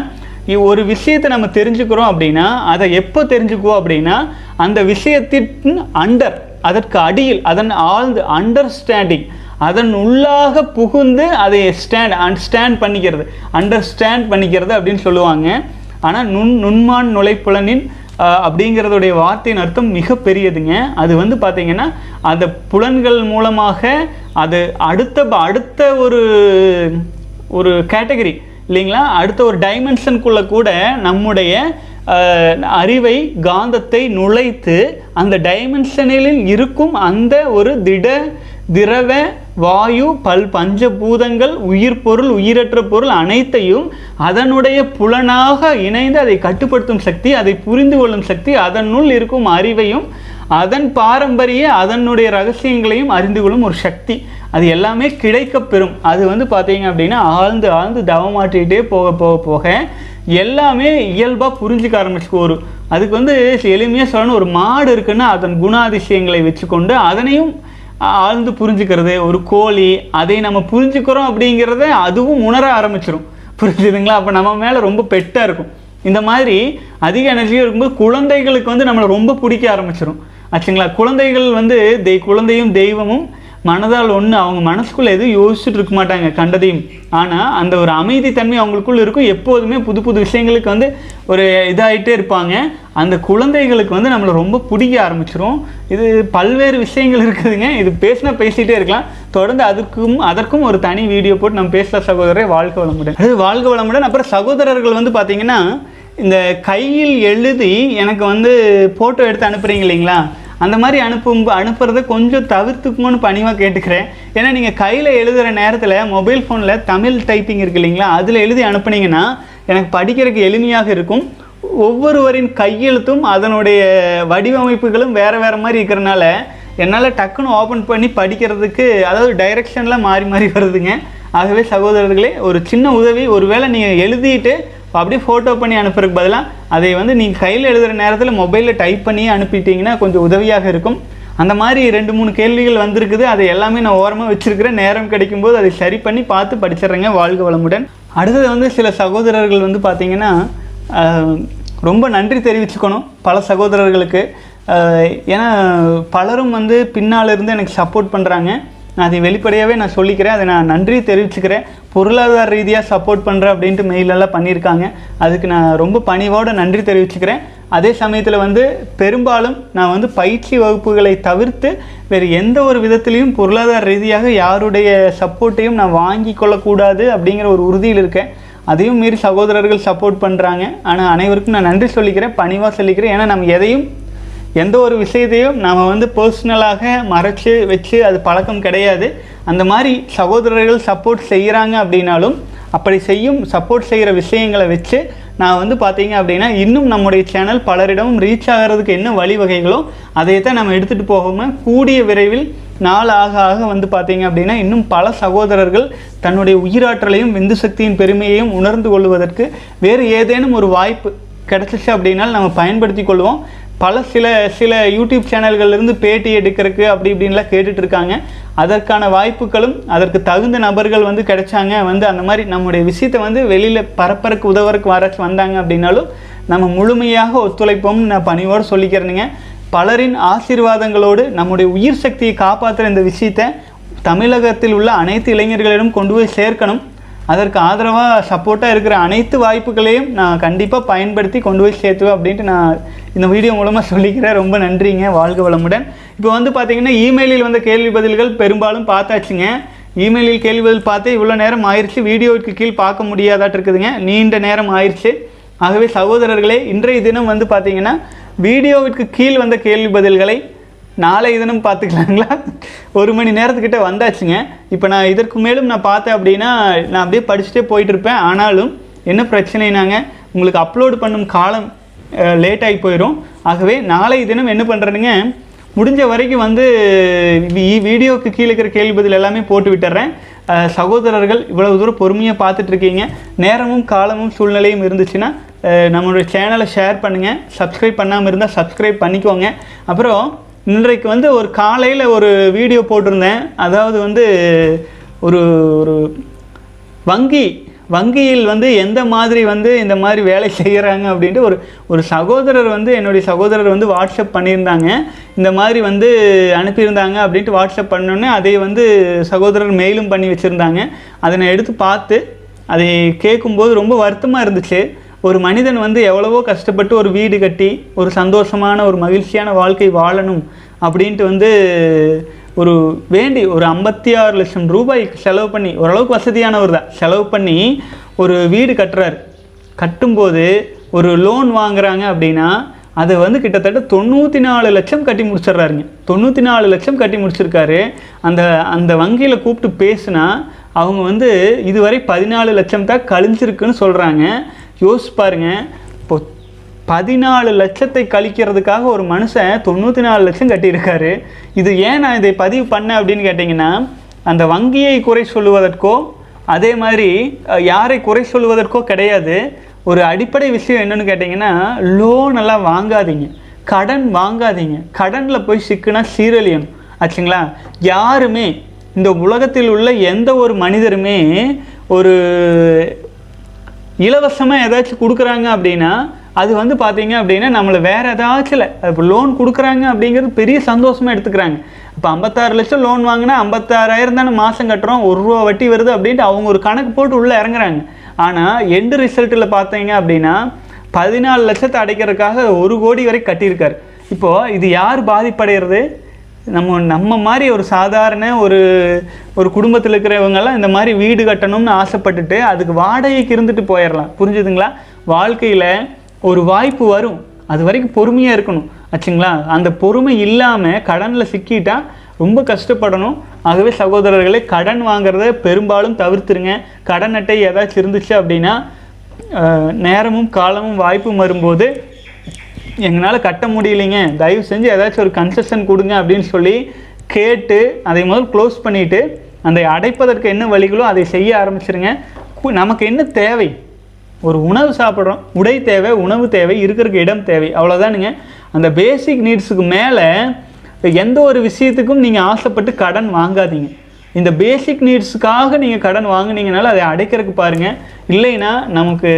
ஒரு விஷயத்தை நம்ம தெரிஞ்சுக்கிறோம் அப்படின்னா அதை எப்போ தெரிஞ்சுக்குவோம் அப்படின்னா அந்த விஷயத்தின் அண்டர் அதற்கு அடியில் அதன் ஆழ்ந்து அண்டர்ஸ்டாண்டிங் அதன் உள்ளாக புகுந்து அதை ஸ்டாண்ட் அண்டர்ஸ்டாண்ட் பண்ணிக்கிறது. அண்டர்ஸ்டாண்ட் பண்ணிக்கிறது அப்படின்னு சொல்லுவாங்க. ஆனால் நுண் நுண்மான் நுழைப்புலனின் அப்படிங்கிறதுடைய வார்த்தையின் அர்த்தம் மிகப்பெரியதுங்க. அது வந்து பார்த்தீங்கன்னா அந்த புலன்கள் மூலமாக அது அடுத்த ப- அடுத்த ஒரு ஒரு கேட்டகரி இல்லைங்களா? அடுத்த ஒரு டைமென்ஷனுக்குள்ளே கூட நம்முடைய அறிவை காந்தத்தை நுழைத்து அந்த டைமென்ஷனில் இருக்கும் அந்த ஒரு திட திரவ வாயு பல் பஞ்சபூதங்கள் உயிர் பொருள் உயிரற்ற பொருள் அனைத்தையும் அதனுடைய புலனாக இணைந்து அதை கட்டுப்படுத்தும் சக்தி அதை புரிந்து கொள்ளும் சக்தி அதனுள் இருக்கும் அறிவையும் அதன் பாரம்பரிய அதனுடைய ரகசியங்களையும் அறிந்து கொள்ளும் ஒரு சக்தி. அது எல்லாமே கிடைக்கப் பெறும். அது வந்து பார்த்தீங்க அப்படின்னா ஆழ்ந்து ஆழ்ந்து தவமாற்றிக்கிட்டே போக போக போக எல்லாமே இயல்பாக புரிஞ்சுக்க ஆரம்பிச்சுக்கும் ஒரு அதுக்கு வந்து எளிமையாக சொல்லணும். ஒரு மாடு இருக்குன்னா அதன் குணாதிசயங்களை வச்சுக்கொண்டு அதனையும் ஆழ்ந்து புரிஞ்சுக்கிறது ஒரு கோழி அதை நம்ம புரிஞ்சுக்கிறோம் அப்படிங்கிறத அதுவும் உணர ஆரம்பிச்சிடும் புரிஞ்சுதுங்களா? அப்போ நம்ம மேலே ரொம்ப பெட்டாக இருக்கும். இந்த மாதிரி அதிக எனர்ஜியாக இருக்கும்போது குழந்தைகளுக்கு வந்து நம்மளை ரொம்ப பிடிக்க ஆரம்பிச்சிடும் ஆச்சுங்களா? குழந்தைகள் வந்து தெய் குழந்தையும் தெய்வமும் மனதால் ஒன்று அவங்க மனசுக்குள்ளே எதுவும் யோசிச்சுட்டு இருக்க மாட்டாங்க கண்டதையும். ஆனால் அந்த ஒரு அமைதித்தன்மை அவங்களுக்குள்ளே இருக்கும். எப்போதுமே புது புது விஷயங்களுக்கு வந்து ஒரு இதாகிட்டே இருப்பாங்க. அந்த குழந்தைகளுக்கு வந்து நம்மளை ரொம்ப பிடிக்க ஆரம்பிச்சிரும். இது பல்வேறு விஷயங்கள் இருக்குதுங்க. இது பேசினா பேசிகிட்டே இருக்கலாம். தொடர்ந்து அதுக்கும் அதற்கும் ஒரு தனி வீடியோ போட்டு நம்ம பேசுகிற சகோதரரை. வாழ்க வளமுடன். அது வாழ்க வளமுடன். அப்புறம் சகோதரர்கள் வந்து பார்த்திங்கன்னா இந்த கையில் எழுதி எனக்கு வந்து ஃபோட்டோ எடுத்து அனுப்புகிறீங்க இல்லைங்களா? அந்த மாதிரி அனுப்பும் அனுப்புறத கொஞ்சம் தவிர்த்துக்குங்கன்னு பணிவாக கேட்டுக்கிறேன். ஏன்னா நீங்கள் கையில் எழுதுகிற நேரத்தில் மொபைல் ஃபோனில் தமிழ் டைப்பிங் இருக்கு இல்லைங்களா? அதில் எழுதி அனுப்புனீங்கன்னா எனக்கு படிக்கிறதுக்கு எளிமையாக இருக்கும். ஒவ்வொருவரின் கையெழுத்தும் அதனுடைய வடிவமைப்புகளும் வேறு வேறு மாதிரி இருக்கிறனால என்னால் டக்குன்னு ஓப்பன் பண்ணி படிக்கிறதுக்கு அதாவது டைரெக்ஷன்லாம் மாறி மாறி வருதுங்க. ஆகவே சகோதரர்களே ஒரு சின்ன உதவி. ஒருவேளை நீங்கள் எழுதிட்டு இப்போ அப்படியே ஃபோட்டோ பண்ணி அனுப்புறதுக்கு பதிலாக அதை வந்து நீங்கள் கையில் எழுதுகிற நேரத்தில் மொபைலில் டைப் பண்ணி அனுப்பிட்டீங்கன்னா கொஞ்சம் உதவியாக இருக்கும். அந்த மாதிரி ரெண்டு மூணு கேள்விகள் வந்திருக்குது. அதை எல்லாமே நான் ஓரமாக வச்சுருக்கிறேன் நேரம் கிடைக்கும்போது அதை சரி பண்ணி பார்த்து படிச்சிடுறேங்க வாழ்க வளமுடன். அடுத்தது வந்து சில சகோதரர்கள் வந்து பார்த்திங்கன்னா ரொம்ப நன்றி தெரிவிச்சுக்கணும் பல சகோதரர்களுக்கு. ஏன்னா பலரும் வந்து பின்னால் இருந்து எனக்கு சப்போர்ட் பண்ணுறாங்க நான் அதை வெளிப்படையாகவே நான் சொல்லிக்கிறேன். அதை நான் நன்றி தெரிவிச்சுக்கிறேன். பொருளாதார ரீதியாக சப்போர்ட் பண்ணுறேன் அப்படின்ட்டு மெயிலெல்லாம் பண்ணியிருக்காங்க. அதுக்கு நான் ரொம்ப பணிவோடு நன்றி தெரிவிச்சுக்கிறேன். அதே சமயத்தில் வந்து பெரும்பாலும் நான் வந்து பயிற்சி வகுப்புகளை தவிர்த்து வேறு எந்த ஒரு விதத்துலேயும் பொருளாதார ரீதியாக யாருடைய சப்போர்ட்டையும் நான் வாங்கி கொள்ளக்கூடாது அப்படிங்கிற ஒரு உறுதியில் இருக்கேன். அதையும் மீறி சகோதரர்கள் சப்போர்ட் பண்ணுறாங்க ஆனால் அனைவருக்கும் நான் நன்றி சொல்லிக்கிறேன் பணிவாக சொல்லிக்கிறேன். ஏன்னா நம்ம எதையும் எந்த ஒரு விஷயத்தையும் நாம் வந்து பர்சனலாக மறைச்சு வச்சு அது பழக்கம் கிடையாது. அந்த மாதிரி சகோதரர்கள் சப்போர்ட் செய்கிறாங்க அப்படின்னாலும் அப்படி செய்யும் சப்போர்ட் செய்கிற விஷயங்களை வச்சு நான் வந்து பார்த்தீங்க அப்படின்னா இன்னும் நம்முடைய சேனல் பலரிடமும் ரீச் ஆகிறதுக்கு என்ன வழிவகைகளோ அதை தான் நம்ம எடுத்துகிட்டு போகாமல் கூடிய விரைவில் நாள் ஆக ஆக வந்து பார்த்தீங்க அப்படின்னா இன்னும் பல சகோதரர்கள் தன்னுடைய உயிராற்றலையும் விந்து சக்தியின் பெருமையையும் உணர்ந்து கொள்வதற்கு வேறு ஏதேனும் ஒரு வாய்ப்பு கிடச்சிச்சு அப்படின்னா நம்ம பயன்படுத்தி கொள்வோம். பல சில சில யூடியூப் சேனல்கள்லேருந்து பேட்டி எடுக்கிறதுக்கு அப்படி இப்படின்லாம் கேட்டுட்ருக்காங்க. அதற்கான வாய்ப்புகளும் அதற்கு தகுந்த நபர்கள் வந்து கிடைச்சாங்க. வந்து அந்த மாதிரி நம்முடைய விஷயத்தை வந்து வெளியில் பரப்பறக்கு உதவறக்கு வர வந்தாங்க அப்படின்னாலும் நம்ம முழுமையாக ஒத்துழைப்போம்னு நான் பணிவோடு சொல்லிக்கிறேனுங்க. பலரின் ஆசீர்வாதங்களோடு நம்முடைய உயிர் சக்தியை காப்பாற்றுற இந்த விஷயத்தை தமிழகத்தில் உள்ள அனைத்து இளைஞர்களிடம் கொண்டு போய் சேர்க்கணும். அதற்கு ஆதரவாக சப்போர்ட்டாக இருக்கிற அனைத்து வாய்ப்புகளையும் நான் கண்டிப்பாக பயன்படுத்தி கொண்டு போய் சேர்த்துவேன் அப்படின்ட்டு நான் இந்த வீடியோ மூலமாக சொல்லிக்கிறேன். ரொம்ப நன்றிங்க. வாழ்க வளமுடன். இப்போ வந்து பார்த்தீங்கன்னா இமெயிலில் வந்த கேள்வி பதில்கள் பெரும்பாலும் பார்த்தாச்சுங்க. இமெயிலில் கேள்வி பதில் பார்த்து இவ்வளோ நேரம் ஆயிடுச்சு வீடியோவுக்கு கீழ் பார்க்க முடியாதாட்டு இருக்குதுங்க. நீண்ட நேரம் ஆயிடுச்சு ஆகவே சகோதரர்களே இன்றைய தினம் வந்து பார்த்தீங்கன்னா வீடியோவிற்கு கீழ் வந்த கேள்வி பதில்களை நாளை தினம் பார்த்துக்கலாங்களா? ஒரு மணி நேரத்துக்கிட்ட வந்தாச்சுங்க. இப்போ நான் இதற்கு மேலும் நான் பார்த்தேன் அப்படின்னா நான் அப்படியே படிச்சுட்டே போயிட்டுருப்பேன். ஆனாலும் என்ன பிரச்சனைனாங்க உங்களுக்கு அப்லோடு பண்ணும் காலம் லேட் ஆகி போயிடும் ஆகவே நாளை தினம் என்ன பண்ணுறேனுங்க முடிஞ்ச வரைக்கும் வந்து வீடியோவுக்கு கீழே இருக்கிற கேள்வி பதில் எல்லாமே போட்டு விட்டுறேன். சகோதரர்கள் இவ்வளவு தூரம் பொறுமையாக பார்த்துட்ருக்கீங்க நேரமும் காலமும் சூழ்நிலையும் இருந்துச்சுன்னா நம்மளுடைய சேனலை ஷேர் பண்ணுங்கள் சப்ஸ்கிரைப் பண்ணாமல் இருந்தால் சப்ஸ்கிரைப் பண்ணிக்கோங்க. அப்புறம் இன்றைக்கு வந்து ஒரு காலையில் ஒரு வீடியோ போட்டிருந்தேன். அதாவது வந்து ஒரு ஒரு வங்கி வங்கியில் வந்து எந்த மாதிரி வந்து இந்த மாதிரி வேலை செய்கிறாங்க அப்படின்ட்டு ஒரு ஒரு சகோதரர் வந்து என்னுடைய சகோதரர் வந்து வாட்ஸ்அப் பண்ணியிருந்தாங்க. இந்த மாதிரி வந்து அனுப்பியிருந்தாங்க அப்படின்ட்டு வாட்ஸ்அப் பண்ணோன்னே அதை வந்து சகோதரர் மெயிலும் பண்ணி வச்சுருந்தாங்க. அதை நான் எடுத்து பார்த்து அதை கேட்கும்போது ரொம்ப வருத்தமாக இருந்துச்சு. ஒரு மனிதன் வந்து எவ்வளவோ கஷ்டப்பட்டு ஒரு வீடு கட்டி ஒரு சந்தோஷமான ஒரு மகிழ்ச்சியான வாழ்க்கை வாழணும் அப்படின்ட்டு வந்து ஒரு வேண்டி ஒரு ஐம்பத்தி ஆறு லட்சம் ரூபாய்க்கு செலவு பண்ணி ஓரளவுக்கு வசதியானவர் தான். செலவு பண்ணி ஒரு வீடு கட்டுறாரு. கட்டும்போது ஒரு லோன் வாங்குறாங்க அப்படின்னா அது வந்து கிட்டத்தட்ட தொண்ணூற்றி நாலு லட்சம் கட்டி முடிச்சிடுறாருங்க. தொண்ணூற்றி நாலு லட்சம் கட்டி முடிச்சிருக்காரு. அந்த அந்த வங்கியில் கூப்பிட்டு பேசுனா அவங்க வந்து இதுவரை பதினாலு லட்சம் தான் கழிஞ்சிருக்குன்னு சொல்கிறாங்க யோசிச்சு பாருங்க. இப்போ பதினாலு லட்சத்தை கழிக்கிறதுக்காக ஒரு மனுஷன் தொண்ணூற்றி நாலு லட்சம் கட்டியிருக்காரு. இது ஏன் நான் இதை பதிவு பண்ணேன் அப்படின்னு கேட்டிங்கன்னா அந்த வங்கியை குறை சொல்லுவதற்கோ அதே மாதிரி யாரை குறை சொல்லுவதற்கோ கிடையாது. ஒரு அடிப்படை விஷயம் என்னென்னு கேட்டிங்கன்னா லோன் எல்லாம் வாங்காதீங்க. கடன் வாங்காதீங்க. கடனில் போய் சிக்குனா சீரழியணும். ஆச்சுங்களா? யாருமே இந்த உலகத்தில் உள்ள எந்த ஒரு மனிதருமே ஒரு இலவசமாக ஏதாச்சும் கொடுக்குறாங்க அப்படின்னா அது வந்து பார்த்தீங்க அப்படின்னா நம்மளை வேறு ஏதாச்சும் இல்லை. இப்போ லோன் கொடுக்குறாங்க அப்படிங்கிறது பெரிய சந்தோஷமாக எடுத்துக்கிறாங்க. இப்போ ஐம்பத்தாறு லட்சம் லோன் வாங்கினா ஐம்பத்தாறாயிரம் தானே மாதம் கட்டுறோம் ஒரு ரூபா வட்டி வருது அப்படின்ட்டு அவங்க ஒரு கணக்கு போட்டு உள்ளே இறங்குறாங்க. ஆனால் எண்டு ரிசல்ட்டில் பார்த்தீங்க அப்படின்னா பதினாலு லட்சத்தை அடைக்கிறதுக்காக ஒரு கோடி வரை கட்டியிருக்காரு. இப்போது இது யார் பாதிப்படைகிறது நம்ம நம்ம மாதிரி ஒரு சாதாரண ஒரு ஒரு குடும்பத்தில் இருக்கிறவங்கெல்லாம் இந்த மாதிரி வீடு கட்டணும்னு ஆசைப்பட்டுட்டு அதுக்கு வாடகைக்கு இருந்துட்டு போயிடலாம் புரிஞ்சுதுங்களா? வாழ்க்கையில் ஒரு வாய்ப்பு வரும். அது வரைக்கும் பொறுமையாக இருக்கணும். ஆச்சுங்களா? அந்த பொறுமை இல்லாமல் கடனில் சிக்கிட்டா ரொம்ப கஷ்டப்படணும். ஆகவே சகோதரர்களே கடன் வாங்குறத பெரும்பாலும் தவிர்த்துருங்க. கடன் அட்டை ஏதாச்சும் இருந்துச்சு அப்படின்னா நேரமும் காலமும் வாய்ப்பும் வரும்போது எங்களால் கட்ட முடியலைங்க. தயவு செஞ்சு ஏதாச்சும் ஒரு கன்செஷன் கொடுங்க அப்படின்னு சொல்லி கேட்டு அதை முதல் க்ளோஸ் பண்ணிவிட்டு அந்த அடைப்பதற்கு என்ன வழிகளோ அதை செய்ய ஆரம்பிச்சிருங்க. நமக்கு என்ன தேவை? ஒரு உணவு சாப்பிட்றோம். உடை தேவை உணவு தேவை இருக்கிறதுக்கு இடம் தேவை. அவ்வளோதானுங்க அந்த பேசிக் நீட்ஸுக்கு மேலே எந்த ஒரு விஷயத்துக்கும் நீங்கள் ஆசைப்பட்டு கடன் வாங்காதீங்க. இந்த பேசிக் நீட்ஸுக்காக நீங்கள் கடன் வாங்கினீங்கனால அதை அடைக்கிறதுக்கு பாருங்கள் இல்லைன்னா நமக்கு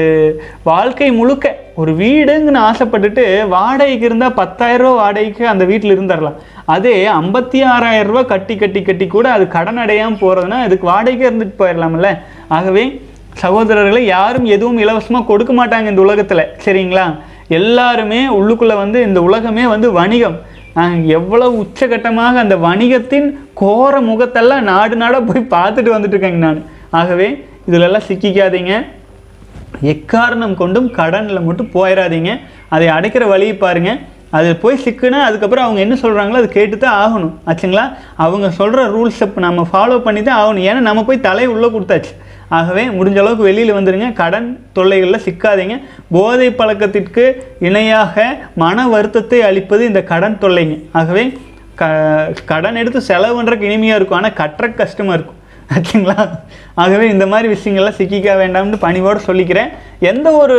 வாழ்க்கை முழுக்க ஒரு வீடுங்கன்னு ஆசைப்பட்டுட்டு வாடகைக்கு இருந்தால் பத்தாயிரரூவா வாடகைக்கு அந்த வீட்டில் இருந்துடலாம். அதே ஐம்பத்தி ஆறாயிரம் கட்டி கட்டி கட்டி கூட அது கடன் அடையாமல் போகிறதுனா அதுக்கு வாடகைக்கே இருந்துட்டு போயிடலாம்ல. ஆகவே சகோதரர்களை யாரும் எதுவும் இலவசமாக கொடுக்க மாட்டாங்க இந்த உலகத்தில். சரிங்களா? எல்லாருமே உள்ளுக்குள்ளே வந்து இந்த உலகமே வந்து வணிகம். நான் எவ்வளவு உச்சகட்டமாக அந்த வணிகத்தின் கோர முகத்தெல்லாம் நாடு நாடாக போய் பார்த்துட்டு வந்துட்டு இருக்கேங்க நான். ஆகவே இதிலெல்லாம் சிக்கிக்காதீங்க. எக்காரணம் கொண்டும் கடனில் மட்டும் போயிடாதீங்க அதை அடைக்கிற வழியை பாருங்க. அதில் போய் சிக்குன்னா அதுக்கப்புறம் அவங்க என்ன சொல்கிறாங்களோ அது கேட்டு தான் ஆகணும். ஆச்சுங்களா? அவங்க சொல்கிற ரூல்ஸை நம்ம ஃபாலோ பண்ணி தான் ஆகணும். ஏன்னா நம்ம போய் தலை உள்ளே கொடுத்தாச்சு. ஆகவே முடிஞ்ச அளவுக்கு வெளியில் வந்துடுங்க கடன் தொல்லைகளில் சிக்காதீங்க. போதை பழக்கத்திற்கு இணையாக மன வருத்தத்தை அளிப்பது இந்த கடன் தொல்லைங்க. ஆகவே க கடன் எடுத்து செலவு இனிமையாக இருக்கும். ஆனால் கட்டுற கஷ்டமாக இருக்கும். ஆச்சுங்களா ஆகவே இந்த மாதிரி விஷயங்கள்லாம் சிக்கிக்க வேண்டாம்னு பணிவோடு சொல்லிக்கிறேன். எந்த ஒரு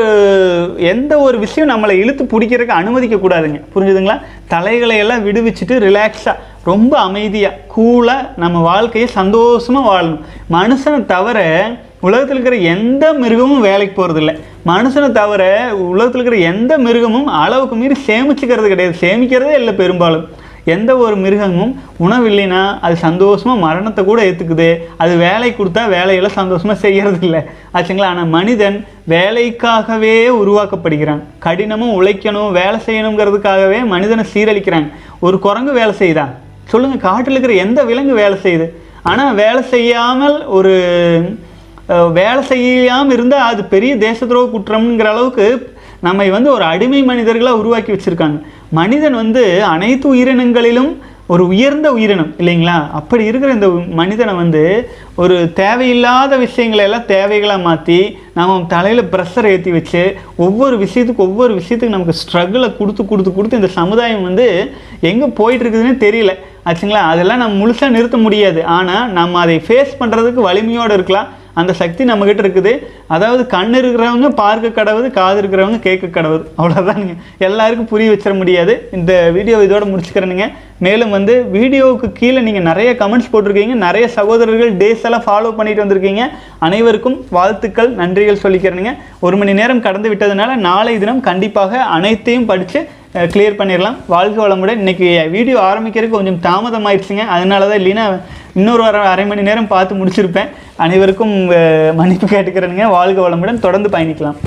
எந்த ஒரு விஷயம் நம்மளை இழுத்து பிடிக்கிறதுக்கு அனுமதிக்கக்கூடாதுங்க புரிஞ்சுதுங்களா? தலைகளை எல்லாம் விடுவிச்சுட்டு ரிலாக்ஸாக ரொம்ப அமைதியாக கூலாக நம்ம வாழ்க்கையை சந்தோஷமாக வாழணும். மனுஷனை தவிர உலகத்தில் இருக்கிற எந்த மிருகமும் வேலைக்கு போகிறதில்ல மனுஷனை தவிர உலகத்தில் இருக்கிற எந்த மிருகமும் அளவுக்கு மீறி சேமிச்சுக்கிறது கிடையாது. சேமிக்கிறதே இல்லை பெரும்பாலும். எந்த ஒரு மிருகமும் உணவு இல்லைன்னா அது சந்தோஷமாக மரணத்தை கூட ஏற்றுக்குது அது வேலை கொடுத்தா வேலையெல்லாம் சந்தோஷமாக செய்கிறது இல்லை ஆச்சுங்களா? ஆனால் மனிதன் வேலைக்காகவே உருவாக்கப்படுகிறான். கடினமும் உழைக்கணும் வேலை செய்யணுங்கிறதுக்காகவே மனிதனை சீரழிக்கிறாங்க ஒரு குரங்கு வேலை செய்யுதா? சொல்லுங்கள் காட்டில் இருக்கிற எந்த விலங்கு வேலை செய்யுது? ஆனால் வேலை செய்யாமல் ஒரு வேலை செய்யாமல் இருந்தால் அது பெரிய தேச துரோக குற்றம்ங்கிற அளவுக்கு நம்மை வந்து ஒரு அடிமை மனிதர்களாக உருவாக்கி வச்சுருக்காங்க. மனிதன் வந்து அனைத்து உயிரினங்களிலும் ஒரு உயர்ந்த உயிரினம் இல்லைங்களா? அப்படி இருக்கிற இந்த மனிதனை வந்து ஒரு தேவையில்லாத விஷயங்களை எல்லாம் தேவைகளாக மாற்றி நம்ம தலையில் ப்ரெஷர் ஏற்றி வச்சு ஒவ்வொரு விஷயத்துக்கு ஒவ்வொரு விஷயத்துக்கு நமக்கு ஸ்ட்ரகிளை கொடுத்து கொடுத்து கொடுத்து இந்த சமுதாயம் வந்து எங்கே போயிட்டுருக்குதுன்னே தெரியல. ஆச்சுங்களா? அதெல்லாம் நம்ம முழுசாக நிறுத்த முடியாது. ஆனால் நம்ம அதை ஃபேஸ் பண்ணுறதுக்கு வலிமையோடு இருக்கலாம். அந்த சக்தி நம்மக்கிட்ட இருக்குது. அதாவது கண் இருக்கிறவங்க பார்க்க கடவுது காது இருக்கிறவங்க கேட்க கடவுது. அவ்வளோதானுங்க எல்லாருக்கும் புரிய வச்சிட முடியாது. இந்த வீடியோ இதோட முடிச்சுக்கிறேனுங்க மேலும் வந்து வீடியோவுக்கு கீழே நீங்கள் நிறைய கமெண்ட்ஸ் போட்டிருக்கீங்க. நிறைய சகோதரர்கள் டேஸ் எல்லாம் ஃபாலோ பண்ணிட்டு வந்திருக்கீங்க. அனைவருக்கும் வாழ்த்துக்கள் நன்றிகள் சொல்லிக்கிறேனுங்க ஒரு மணி நேரம் கடந்து விட்டதுனால நாளை தினம் கண்டிப்பாக அனைத்தையும் படித்து கிளியர் பண்ணிடலாம். வாழ்க வளமுடன். இன்னைக்கு வீடியோ ஆரம்பிக்கிறதுக்கு கொஞ்சம் தாமதமாயிடுச்சுங்க. அதனால தான் இல்லைன்னா இன்னொரு அரை அரை மணி நேரம் பார்த்து முடிச்சிருப்பேன். அனைவருக்கும் மன்னிப்பு கேட்டுக்கிறேனுங்க. வாழ்க வளமுடன். தொடர்ந்து பயணிக்கலாம்.